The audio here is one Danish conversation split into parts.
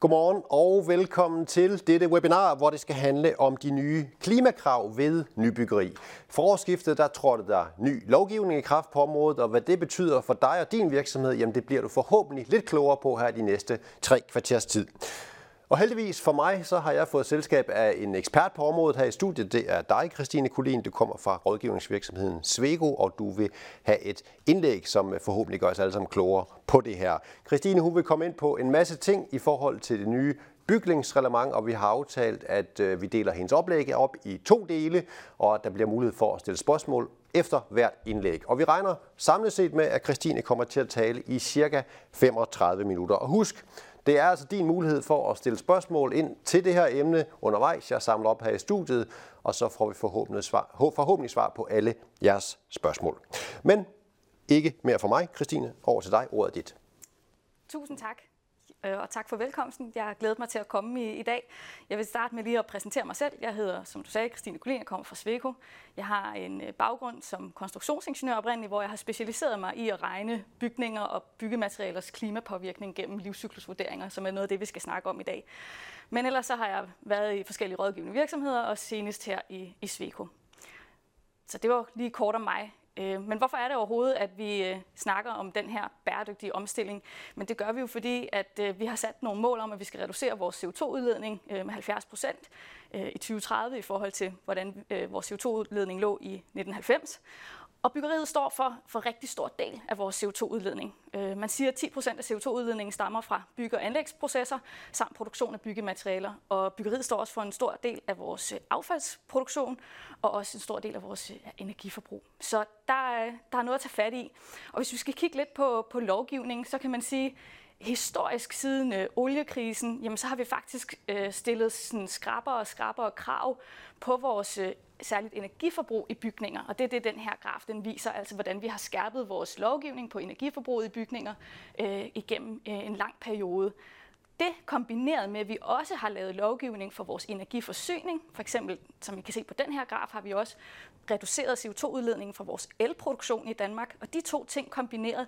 Godmorgen og velkommen til dette webinar, hvor det skal handle om de nye klimakrav ved nybyggeri. For årsskiftet der trådte der ny lovgivning i kraft på området, og hvad det betyder for dig og din virksomhed, jamen det bliver du forhåbentlig lidt klogere på her de næste tre kvarters tid. Og heldigvis for mig, så har jeg fået selskab af en ekspert på området her i studiet. Det er dig, Christine Kulin. Du kommer fra rådgivningsvirksomheden Svego, og du vil have et indlæg, som forhåbentlig gør os alle sammen klogere på det her. Christine, hun vil komme ind på en masse ting i forhold til det nye bygningsreglement, og vi har aftalt, at øh, vi deler hendes oplæg op i to dele, og at der bliver mulighed for at stille spørgsmål efter hvert indlæg. Og vi regner samlet set med, at Christine kommer til at tale i cirka 35 minutter. Og husk, det er altså din mulighed for at stille spørgsmål ind til det her emne undervejs. Jeg samler op her i studiet, og så får vi forhåbentlig svar, forhåbentlig svar på alle jeres spørgsmål. Men ikke mere for mig, Christine. Over til dig. Ordet dit. Tusind tak. Øh, og tak for velkomsten. Jeg har glædet mig til at komme i, i dag. Jeg vil starte med lige at præsentere mig selv. Jeg hedder, som du sagde, Christine Kulin, jeg kommer fra Sveko. Jeg har en øh, baggrund som konstruktionsingeniør oprindeligt, hvor jeg har specialiseret mig i at regne bygninger og byggematerialers klimapåvirkning gennem livscyklusvurderinger, som er noget af det, vi skal snakke om i dag. Men ellers så har jeg været i forskellige rådgivende virksomheder, og senest her i, i Sveko. Så det var lige kort om mig. Øh, men hvorfor er det overhovedet, at vi øh, snakker om den her bæredygtige omstilling? Men det gør vi jo, fordi at øh, vi har sat nogle mål om, at vi skal reducere vores CO2-udledning øh, med 70 procent i 2030 i forhold til, hvordan vores CO2-udledning lå i 1990. Og byggeriet står for, for rigtig stor del af vores CO2-udledning. Øh, man siger, at 10% af CO2-udledningen stammer fra bygge- og anlægsprocesser samt produktion af byggematerialer. Og byggeriet står også for en stor del af vores øh, affaldsproduktion og også en stor del af vores øh, energiforbrug. Så der er, der er noget at tage fat i. Og hvis vi skal kigge lidt på, på lovgivningen, så kan man sige, historisk siden øh, oliekrisen, jamen så har vi faktisk øh, stillet sådan skrappere og skrappere krav på vores øh, særligt energiforbrug i bygninger. Og det er det, den her graf den viser, altså hvordan vi har skærpet vores lovgivning på energiforbruget i bygninger øh, igennem øh, en lang periode. Det kombineret med, at vi også har lavet lovgivning for vores energiforsyning, for eksempel, som I kan se på den her graf, har vi også reduceret CO2-udledningen fra vores elproduktion i Danmark. Og de to ting kombineret,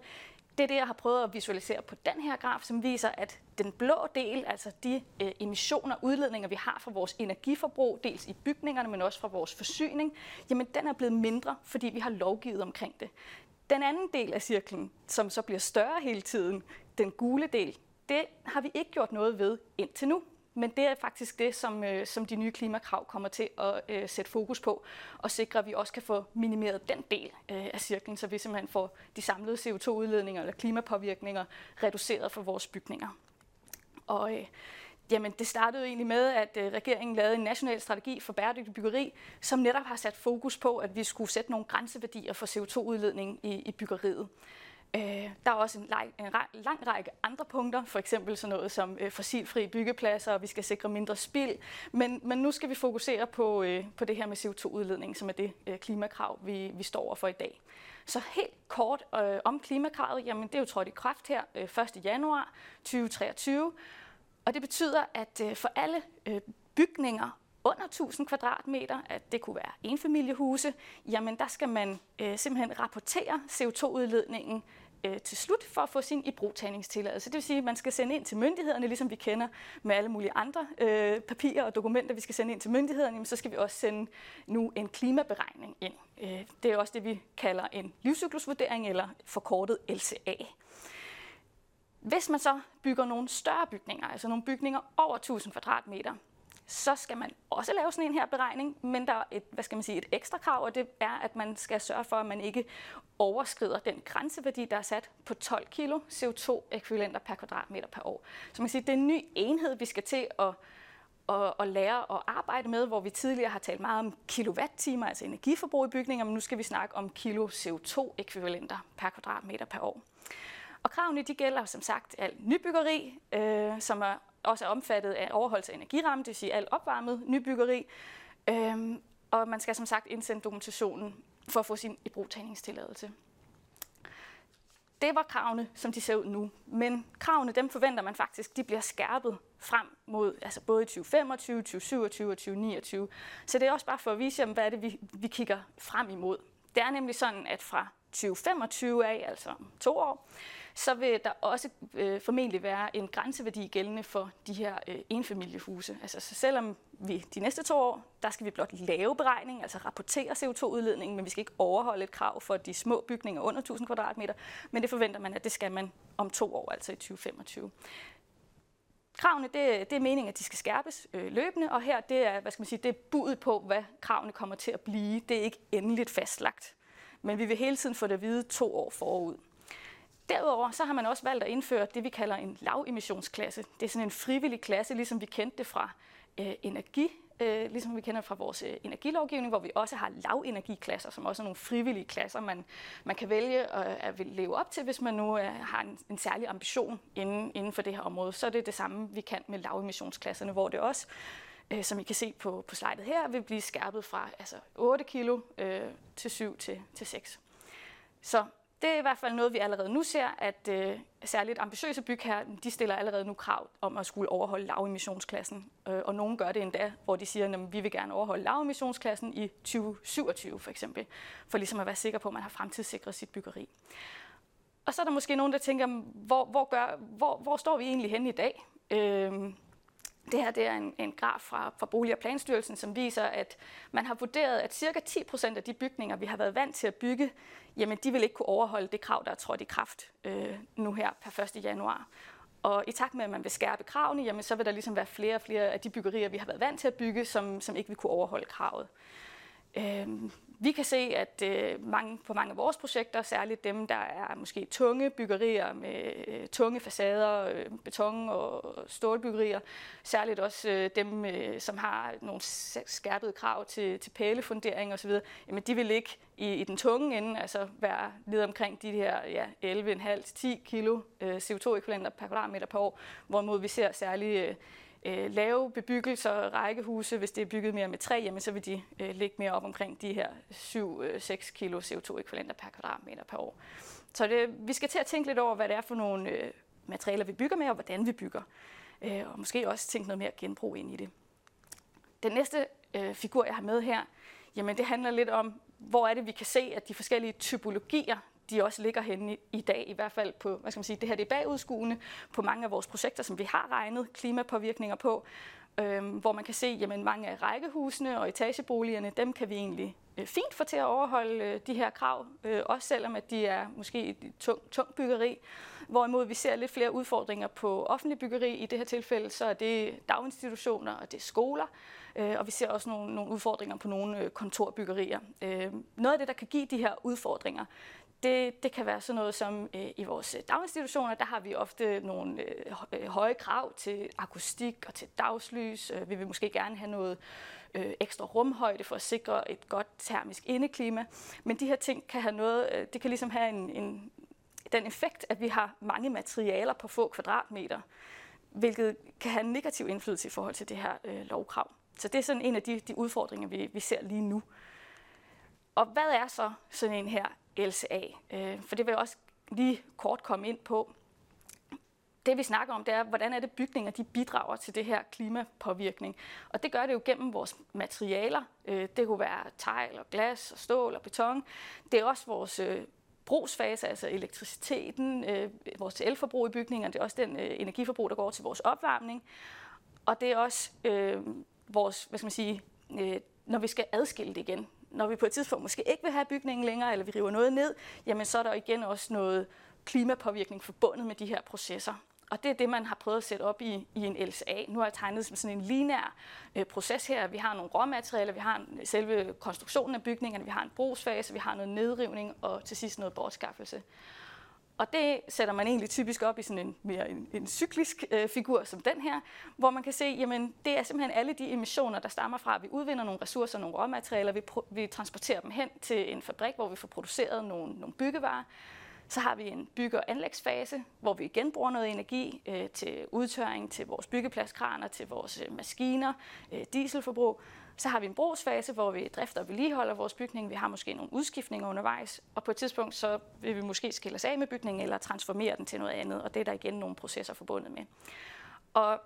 det er det, jeg har prøvet at visualisere på den her graf, som viser, at den blå del, altså de øh, emissioner, udledninger, vi har fra vores energiforbrug, dels i bygningerne, men også fra vores forsyning, jamen den er blevet mindre, fordi vi har lovgivet omkring det. Den anden del af cirklen, som så bliver større hele tiden, den gule del, det har vi ikke gjort noget ved indtil nu. Men det er faktisk det, som, øh, som de nye klimakrav kommer til at øh, sætte fokus på, og sikre, at vi også kan få minimeret den del øh, af cirklen, så vi simpelthen får de samlede CO2-udledninger eller klimapåvirkninger reduceret for vores bygninger. Og øh, jamen, det startede egentlig med, at øh, regeringen lavede en national strategi for bæredygtig byggeri, som netop har sat fokus på, at vi skulle sætte nogle grænseværdier for CO2-udledning i, i byggeriet. Øh, der er også en, lang, en lang række andre punkter, for eksempel sådan noget som øh, fossilfri byggepladser, og vi skal sikre mindre spild. Men, men nu skal vi fokusere på, øh, på det her med CO2-udledning, som er det øh, klimakrav, vi, vi står over for i dag. Så helt kort øh, om klimakravet, jamen det er jo trådt i kraft her øh, 1. januar 2023, og det betyder, at øh, for alle øh, bygninger under 1000 kvadratmeter, at det kunne være enfamiliehuse, jamen der skal man øh, simpelthen rapportere CO2-udledningen øh, til slut for at få sin ibrugtagningstilladelse. Det vil sige, at man skal sende ind til myndighederne, ligesom vi kender med alle mulige andre øh, papirer og dokumenter, vi skal sende ind til myndighederne, jamen, så skal vi også sende nu en klimaberegning ind. Øh, det er også det, vi kalder en livscyklusvurdering eller forkortet LCA. Hvis man så bygger nogle større bygninger, altså nogle bygninger over 1000 kvadratmeter, så skal man også lave sådan en her beregning, men der er et, hvad skal man sige, et ekstra krav, og det er, at man skal sørge for, at man ikke overskrider den grænseværdi, der er sat på 12 kilo CO2-ekvivalenter per kvadratmeter per år. Så man siger, det er en ny enhed, vi skal til at at, at lære at arbejde med, hvor vi tidligere har talt meget om kilowatt-timer, altså energiforbrug i bygninger, men nu skal vi snakke om kilo CO2-ekvivalenter per kvadratmeter per år. Og kravene de gælder som sagt alt nybyggeri, øh, som er også er omfattet af overholdelse af energiramme, det vil sige alt opvarmet nybyggeri. Øhm, og man skal som sagt indsende dokumentationen for at få sin ibrugtagningstilladelse. Det var kravene, som de ser ud nu. Men kravene, dem forventer man faktisk, de bliver skærpet frem mod altså både i 2025, 2027 og 2029. Så det er også bare for at vise jer, hvad er det, vi, vi kigger frem imod. Det er nemlig sådan, at fra 2025 af, altså om to år, så vil der også øh, formentlig være en grænseværdi gældende for de her øh, enfamiliehuse. Altså, så selvom vi de næste to år, der skal vi blot lave beregning, altså rapportere CO2-udledningen, men vi skal ikke overholde et krav for de små bygninger under 1000 kvadratmeter, men det forventer man, at det skal man om to år, altså i 2025. Kravene, det, det er meningen, at de skal skærpes øh, løbende, og her det er, hvad skal man sige, det er budet på, hvad kravene kommer til at blive. Det er ikke endeligt fastlagt, men vi vil hele tiden få det at vide to år forud. Derudover så har man også valgt at indføre det, vi kalder en lavemissionsklasse. Det er sådan en frivillig klasse, ligesom vi kendte det fra øh, energi, øh, ligesom vi kender fra vores øh, energilovgivning, hvor vi også har lavenergiklasser, som også er nogle frivillige klasser, man, man kan vælge at, at leve op til, hvis man nu øh, har en, en særlig ambition inden, inden for det her område. Så er det det samme, vi kan med lavemissionsklasserne, hvor det også øh, som I kan se på, på slidet her, vil blive skærpet fra altså 8 kilo øh, til 7 til, til 6. Så det er i hvert fald noget, vi allerede nu ser, at øh, særligt ambitiøse bygherrer, de stiller allerede nu krav om at skulle overholde lavemissionsklassen. Øh, og nogen gør det endda, hvor de siger, at vi vil gerne overholde lavemissionsklassen i 2027 for eksempel, for ligesom at være sikker på, at man har fremtidssikret sit byggeri. Og så er der måske nogen, der tænker, hvor, hvor, gør, hvor, hvor står vi egentlig henne i dag? Øh, det her det er en, en graf fra, fra Bolig- og Planstyrelsen, som viser, at man har vurderet, at ca. 10 procent af de bygninger, vi har været vant til at bygge, jamen de vil ikke kunne overholde det krav, der er trådt i kraft øh, nu her per 1. januar. Og i takt med, at man vil skærpe kravene, jamen så vil der ligesom være flere og flere af de byggerier, vi har været vant til at bygge, som, som ikke vil kunne overholde kravet. Øh, vi kan se, at øh, mange, på mange af vores projekter, særligt dem, der er måske tunge byggerier med øh, tunge facader, øh, beton- og stålbyggerier, særligt også øh, dem, øh, som har nogle skærpede krav til, til pælefundering osv., jamen de vil ikke i, i den tunge ende, altså være nede omkring de her ja, 11,5-10 kilo øh, CO2-ekvivalenter per kvadratmeter per år, hvorimod vi ser særligt øh, øh, lave bebyggelser, rækkehuse, hvis det er bygget mere med træ, jamen, så vil de øh, ligge mere op omkring de her 7-6 øh, kilo CO2-ekvivalenter per kvadratmeter per år. Så det, vi skal til at tænke lidt over, hvad det er for nogle øh, materialer, vi bygger med, og hvordan vi bygger. Øh, og måske også tænke noget mere genbrug ind i det. Den næste øh, figur, jeg har med her, jamen det handler lidt om, hvor er det, vi kan se, at de forskellige typologier, de også ligger henne i, i dag, i hvert fald på, hvad skal man sige, det her det er bagudskuende på mange af vores projekter, som vi har regnet klimapåvirkninger på, øh, hvor man kan se, jamen mange af rækkehusene og etageboligerne, dem kan vi egentlig øh, fint få til at overholde øh, de her krav, øh, også selvom at de er måske et tung, tung byggeri. Hvorimod vi ser lidt flere udfordringer på offentlig byggeri. I det her tilfælde så er det daginstitutioner og det er skoler. Øh, og vi ser også nogle, nogle udfordringer på nogle øh, kontorbyggerier. Øh, noget af det, der kan give de her udfordringer, det, det kan være sådan noget som øh, i vores øh, daginstitutioner, der har vi ofte nogle øh, høje krav til akustik og til dagslys. Øh, vi vil måske gerne have noget øh, ekstra rumhøjde for at sikre et godt termisk indeklima. Men de her ting kan have noget, øh, det kan ligesom have en, en, den effekt, at vi har mange materialer på få kvadratmeter, hvilket kan have en negativ indflydelse i forhold til det her øh, lovkrav. Så det er sådan en af de, de udfordringer, vi, vi ser lige nu. Og hvad er så sådan en her LCA? Øh, for det vil jeg også lige kort komme ind på. Det vi snakker om, det er, hvordan er det bygninger, de bidrager til det her klimapåvirkning. Og det gør det jo gennem vores materialer. Øh, det kunne være tegl og glas og stål og beton. Det er også vores øh, brugsfase, altså elektriciteten, øh, vores elforbrug i bygningerne. Det er også den øh, energiforbrug, der går til vores opvarmning. Og det er også øh, vores, hvad skal man sige, øh, når vi skal adskille det igen når vi på et tidspunkt måske ikke vil have bygningen længere, eller vi river noget ned, jamen så er der igen også noget klimapåvirkning forbundet med de her processer. Og det er det, man har prøvet at sætte op i, i en LCA. Nu har jeg tegnet som sådan en linær øh, proces her. Vi har nogle råmaterialer, vi har en, selve konstruktionen af bygningerne, vi har en brugsfase, vi har noget nedrivning og til sidst noget bortskaffelse. Og det sætter man egentlig typisk op i sådan en mere en, en cyklisk øh, figur som den her, hvor man kan se, jamen det er simpelthen alle de emissioner, der stammer fra, at vi udvinder nogle ressourcer, nogle råmaterialer, vi, vi transporterer dem hen til en fabrik, hvor vi får produceret nogle, nogle byggevarer. Så har vi en bygge- og anlægsfase, hvor vi igen bruger noget energi øh, til udtørring, til vores byggepladskraner, til vores øh, maskiner, øh, dieselforbrug. Så har vi en brugsfase, hvor vi drifter og vedligeholder vores bygning. Vi har måske nogle udskiftninger undervejs, og på et tidspunkt så vil vi måske skille os af med bygningen eller transformere den til noget andet, og det er der igen nogle processer forbundet med. Og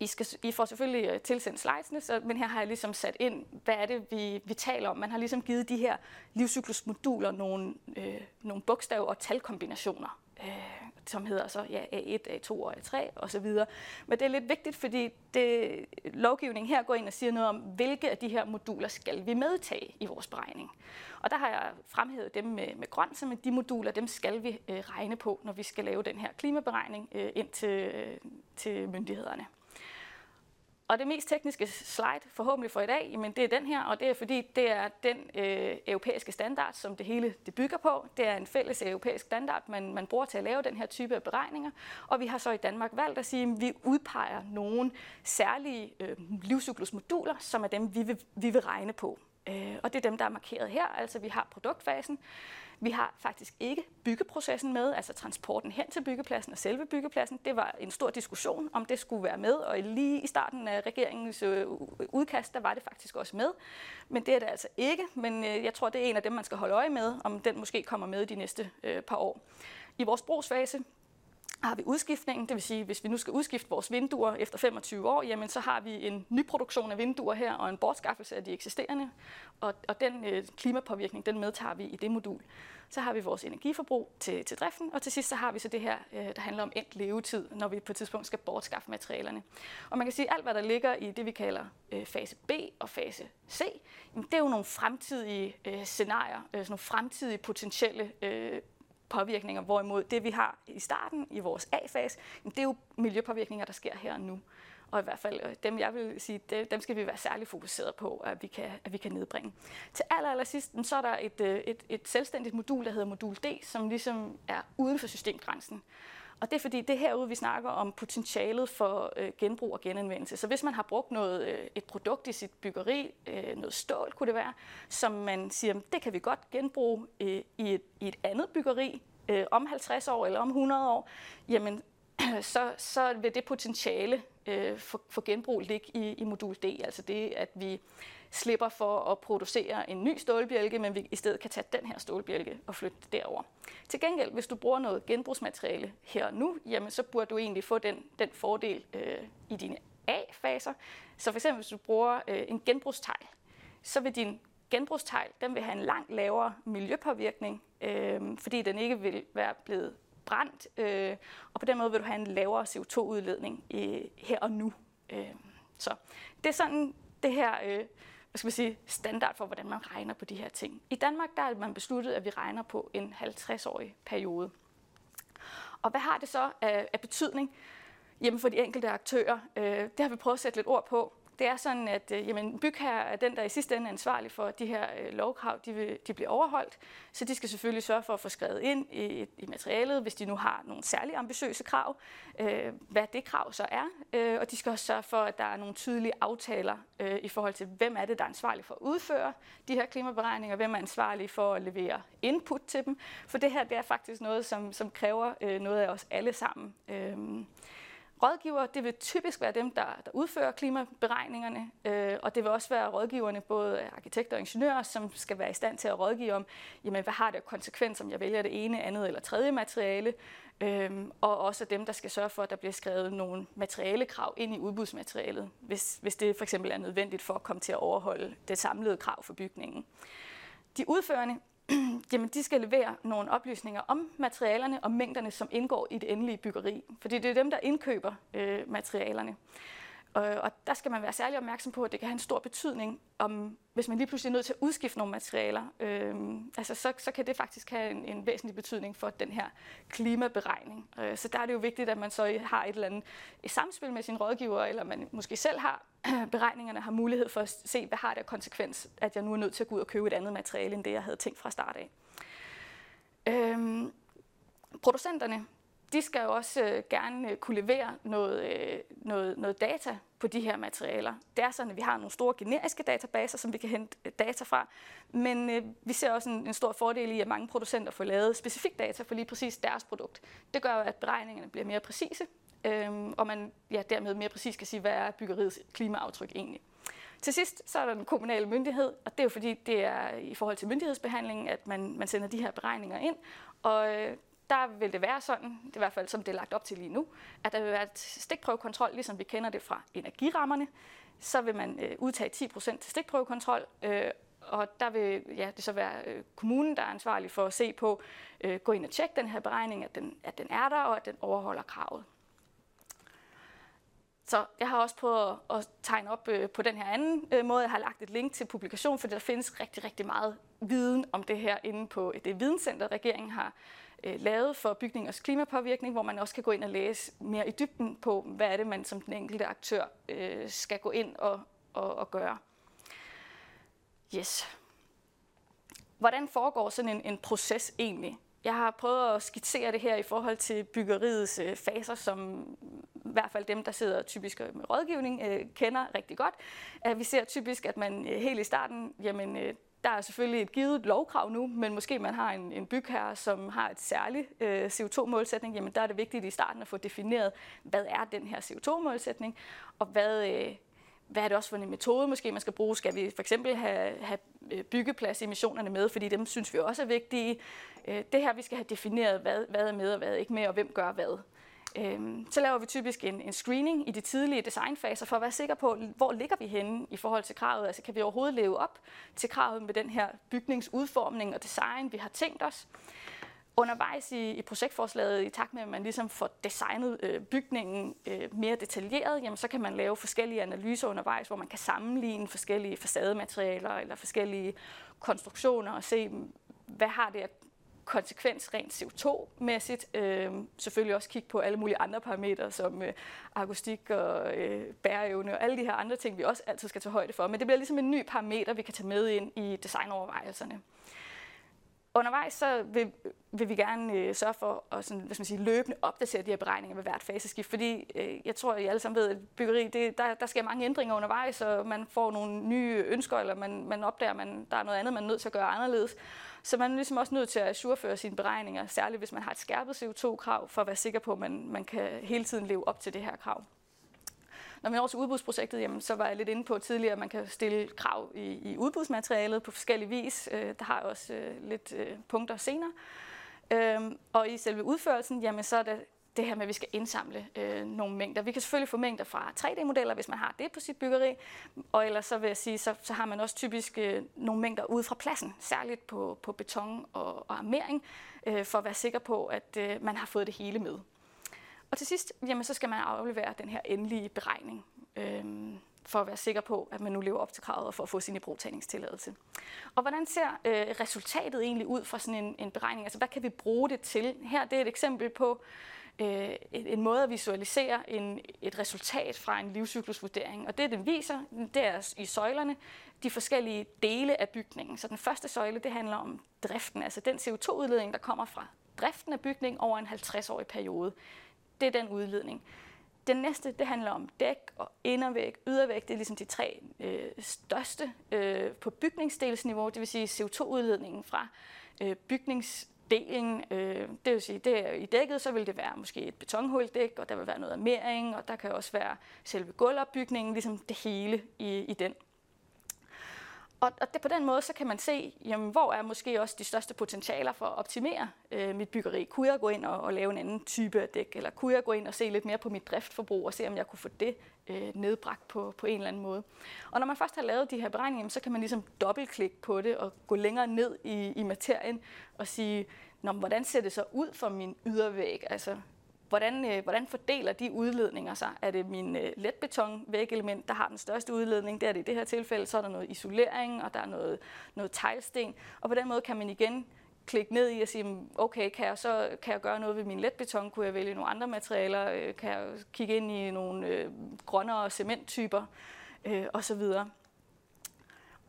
I, skal, I får selvfølgelig øh, tilsendt slidesene, så, men her har jeg ligesom sat ind, hvad er det, vi, vi taler om. Man har ligesom givet de her livscyklusmoduler nogle, øh, nogle bogstav- og talkombinationer. Øh, som hedder så ja, A1, A2 og A3 osv. Men det er lidt vigtigt, fordi det, lovgivningen her går ind og siger noget om, hvilke af de her moduler skal vi medtage i vores beregning. Og der har jeg fremhævet dem med, med grøn, som med de moduler, dem skal vi øh, regne på, når vi skal lave den her klimaberegning øh, ind til, øh, til myndighederne. Og det mest tekniske slide, forhåbentlig for i dag, jamen det er den her, og det er fordi, det er den øh, europæiske standard, som det hele det bygger på. Det er en fælles europæisk standard, man, man bruger til at lave den her type af beregninger. Og vi har så i Danmark valgt at sige, at vi udpeger nogle særlige øh, livscyklusmoduler, som er dem, vi vil, vi vil regne på. Øh, og det er dem, der er markeret her. Altså vi har produktfasen, vi har faktisk ikke byggeprocessen med, altså transporten hen til byggepladsen og selve byggepladsen. Det var en stor diskussion, om det skulle være med, og lige i starten af regeringens øh, udkast, der var det faktisk også med. Men det er det altså ikke, men øh, jeg tror, det er en af dem, man skal holde øje med, om den måske kommer med de næste øh, par år. I vores brugsfase, har vi udskiftningen, det vil sige, hvis vi nu skal udskifte vores vinduer efter 25 år, jamen så har vi en nyproduktion af vinduer her og en bortskaffelse af de eksisterende, og, og den øh, klimapåvirkning, den medtager vi i det modul. Så har vi vores energiforbrug til, til driften, og til sidst så har vi så det her, øh, der handler om endt levetid, når vi på et tidspunkt skal bortskaffe materialerne. Og man kan sige, at alt hvad der ligger i det, vi kalder øh, fase B og fase C, jamen, det er jo nogle fremtidige øh, scenarier, øh, sådan nogle fremtidige potentielle øh, påvirkninger, hvorimod det, vi har i starten i vores A-fase, det er jo miljøpåvirkninger, der sker her og nu. Og i hvert fald øh, dem, jeg vil sige, dem skal vi være særlig fokuseret på, at vi kan, at vi kan nedbringe. Til aller, aller sidst, så er der et, øh, et, et selvstændigt modul, der hedder modul D, som ligesom er uden for systemgrænsen. Og det er fordi, det er herude, vi snakker om potentialet for øh, genbrug og genanvendelse. Så hvis man har brugt noget, øh, et produkt i sit byggeri, øh, noget stål kunne det være, som man siger, det kan vi godt genbruge øh, i, et, i et andet byggeri øh, om 50 år eller om 100 år, jamen så, så vil det potentiale øh, for, for genbrug ligge i, i modul D, altså det, at vi slipper for at producere en ny stålbjælke, men vi i stedet kan tage den her stålbjælke og flytte det derover. Til gengæld, hvis du bruger noget genbrugsmateriale her og nu, jamen så burde du egentlig få den, den fordel øh, i dine A-faser. Så for eksempel, hvis du bruger øh, en genbrugstegl, så vil din genbrugstegl den vil have en langt lavere miljøpåvirkning, øh, fordi den ikke vil være blevet brændt, øh, og på den måde vil du have en lavere CO2-udledning øh, her og nu. Øh, så det er sådan det her øh, hvad skal man sige, standard for, hvordan man regner på de her ting. I Danmark der er man besluttet, at vi regner på en 50-årig periode. Og hvad har det så af, af betydning jamen for de enkelte aktører? Øh, det har vi prøvet at sætte lidt ord på. Det er sådan, at øh, jamen, bygherre er den, der i sidste ende er ansvarlig for, at de her øh, lovkrav de, vil, de bliver overholdt. Så de skal selvfølgelig sørge for at få skrevet ind i, i materialet, hvis de nu har nogle særligt ambitiøse krav, øh, hvad det krav så er. Øh, og de skal også sørge for, at der er nogle tydelige aftaler øh, i forhold til, hvem er det, der er ansvarlig for at udføre de her klimaberegninger, hvem er ansvarlig for at levere input til dem. For det her det er faktisk noget, som, som kræver øh, noget af os alle sammen. Øh, Rådgiver, det vil typisk være dem, der, der udfører klimaberegningerne, øh, og det vil også være rådgiverne, både arkitekter og ingeniører, som skal være i stand til at rådgive om, jamen, hvad har det konsekvens, om jeg vælger det ene, andet eller tredje materiale, øh, og også dem, der skal sørge for, at der bliver skrevet nogle materialekrav ind i udbudsmaterialet, hvis, hvis det for eksempel er nødvendigt for at komme til at overholde det samlede krav for bygningen. De udførende, jamen de skal levere nogle oplysninger om materialerne og mængderne, som indgår i det endelige byggeri. Fordi det er dem, der indkøber øh, materialerne. Og der skal man være særlig opmærksom på, at det kan have en stor betydning, om hvis man lige pludselig er nødt til at udskifte nogle materialer. Øh, altså så, så kan det faktisk have en, en væsentlig betydning for den her klimaberegning. Øh, så der er det jo vigtigt, at man så har et eller andet et samspil med sin rådgiver, eller man måske selv har beregningerne, har mulighed for at se, hvad har det af konsekvens, at jeg nu er nødt til at gå ud og købe et andet materiale, end det jeg havde tænkt fra start af. Øh, producenterne de skal jo også øh, gerne øh, kunne levere noget, øh, noget, noget data på de her materialer. Det er sådan, at vi har nogle store generiske databaser, som vi kan hente øh, data fra, men øh, vi ser også en, en stor fordel i, at mange producenter får lavet specifik data for lige præcis deres produkt. Det gør jo, at beregningerne bliver mere præcise, øh, og man ja, dermed mere præcis kan sige, hvad er byggeriets klimaaftryk egentlig. Til sidst så er der den kommunale myndighed, og det er jo fordi, det er i forhold til myndighedsbehandlingen, at man, man sender de her beregninger ind, og øh, der vil det være sådan, det er i hvert fald som det er lagt op til lige nu, at der vil være et stikprøvekontrol, ligesom vi kender det fra energirammerne. Så vil man øh, udtage 10% til stikprøvekontrol, øh, og der vil ja, det så være øh, kommunen, der er ansvarlig for at se på, øh, gå ind og tjekke den her beregning, at den, at den er der, og at den overholder kravet. Så jeg har også prøvet at tegne op øh, på den her anden øh, måde. Jeg har lagt et link til publikation, for der findes rigtig, rigtig meget viden om det her inde på det videnscenter, regeringen har øh, lavet for bygningers klimapåvirkning, hvor man også kan gå ind og læse mere i dybden på, hvad er det, man som den enkelte aktør øh, skal gå ind og, og, og gøre. Yes. Hvordan foregår sådan en, en proces egentlig? Jeg har prøvet at skitsere det her i forhold til byggeriets øh, faser, som i hvert fald dem, der sidder typisk med rådgivning, øh, kender rigtig godt. At vi ser typisk, at man øh, helt i starten, jamen, øh, der er selvfølgelig et givet lovkrav nu, men måske man har en, en bygherre, som har et særligt øh, CO2-målsætning, jamen der er det vigtigt i starten at få defineret, hvad er den her CO2-målsætning, og hvad, øh, hvad er det også for en metode, måske man skal bruge? Skal vi for eksempel have, have øh, byggepladsemissionerne med, fordi dem synes vi også er vigtige. Øh, det her, vi skal have defineret, hvad, hvad er med og hvad er ikke med, og hvem gør hvad. Øhm, så laver vi typisk en, en screening i de tidlige designfaser for at være sikker på, hvor ligger vi henne i forhold til kravet. Altså kan vi overhovedet leve op til kravet med den her bygningsudformning og design, vi har tænkt os undervejs i, i projektforslaget, i takt med, at man ligesom får designet øh, bygningen øh, mere detaljeret, jamen, så kan man lave forskellige analyser undervejs, hvor man kan sammenligne forskellige facadematerialer eller forskellige konstruktioner og se, hvad har det konsekvens rent CO2-mæssigt. Øh, selvfølgelig også kigge på alle mulige andre parametre, som øh, akustik og øh, bæreevne og alle de her andre ting, vi også altid skal tage højde for. Men det bliver ligesom en ny parameter, vi kan tage med ind i designovervejelserne undervejs så vil, vil vi gerne øh, sørge for at sådan, hvad skal man sige, løbende opdatere de her beregninger ved hvert faseskift, fordi øh, jeg tror, at I alle sammen ved, at byggeri, det, der, der sker mange ændringer undervejs, og man får nogle nye ønsker, eller man, man opdager, at man, der er noget andet, man er nødt til at gøre anderledes. Så man er ligesom også nødt til at sureføre sine beregninger, særligt hvis man har et skærpet CO2-krav, for at være sikker på, at man, man kan hele tiden leve op til det her krav. Når vi når til udbudsprojektet, jamen, så var jeg lidt inde på tidligere, at man kan stille krav i, i udbudsmaterialet på forskellige vis. Øh, der har også øh, lidt øh, punkter senere. Øhm, og i selve udførelsen, jamen, så er det det her med, at vi skal indsamle øh, nogle mængder. Vi kan selvfølgelig få mængder fra 3D-modeller, hvis man har det på sit byggeri, og ellers så vil jeg sige, så, så har man også typisk øh, nogle mængder ude fra pladsen, særligt på, på beton og, og armering, øh, for at være sikker på, at øh, man har fået det hele med. Og til sidst, jamen, så skal man aflevere den her endelige beregning, øh, for at være sikker på, at man nu lever op til kravet og for at få sin ibrugtagningstilladelse. Og hvordan ser øh, resultatet egentlig ud fra sådan en, en beregning? Altså, hvad kan vi bruge det til? Her det er et eksempel på øh, Øh, en måde at visualisere en, et resultat fra en livscyklusvurdering. Og det, den viser, det er i søjlerne de forskellige dele af bygningen. Så den første søjle, det handler om driften, altså den CO2-udledning, der kommer fra driften af bygningen over en 50-årig periode. Det er den udledning. Den næste, det handler om dæk og indervæg, ydervæg. Det er ligesom de tre øh, største øh, på bygningsdelsniveau, det vil sige CO2-udledningen fra øh, bygningsdelen. Øh, det vil sige, det er i dækket, så vil det være måske et betonhuldæk, og der vil være noget armering, og der kan også være selve gulvopbygningen, ligesom det hele i, i den. Og, og det, på den måde så kan man se, jamen, hvor er måske også de største potentialer for at optimere øh, mit byggeri. Kunne jeg gå ind og, og lave en anden type af dæk, eller kunne jeg gå ind og se lidt mere på mit driftforbrug og se, om jeg kunne få det øh, nedbragt på, på en eller anden måde. Og når man først har lavet de her beregninger, så kan man ligesom dobbeltklikke på det og gå længere ned i, i materien og sige, Nå, hvordan ser det så ud for min ydervæg? Altså, Hvordan, øh, hvordan fordeler de udledninger sig? Er det min øh, letbeton vægelement, der har den største udledning? Det er det i det her tilfælde. Så er der noget isolering, og der er noget, noget teglsten. Og på den måde kan man igen klikke ned i og sige, mm, okay, kan jeg så kan jeg gøre noget ved min letbeton? Kunne jeg vælge nogle andre materialer? Øh, kan jeg kigge ind i nogle øh, grønnere cementtyper? Øh, og så videre.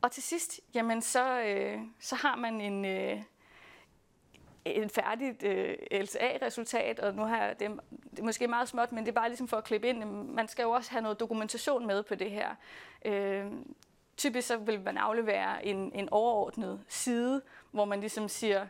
Og til sidst, jamen så, øh, så har man en, øh, en færdigt øh, LCA-resultat, og nu har jeg det, det er måske meget småt, men det er bare ligesom for at klippe ind. Man skal jo også have noget dokumentation med på det her. Øh, typisk så vil man aflevere en, en overordnet side, hvor man ligesom siger,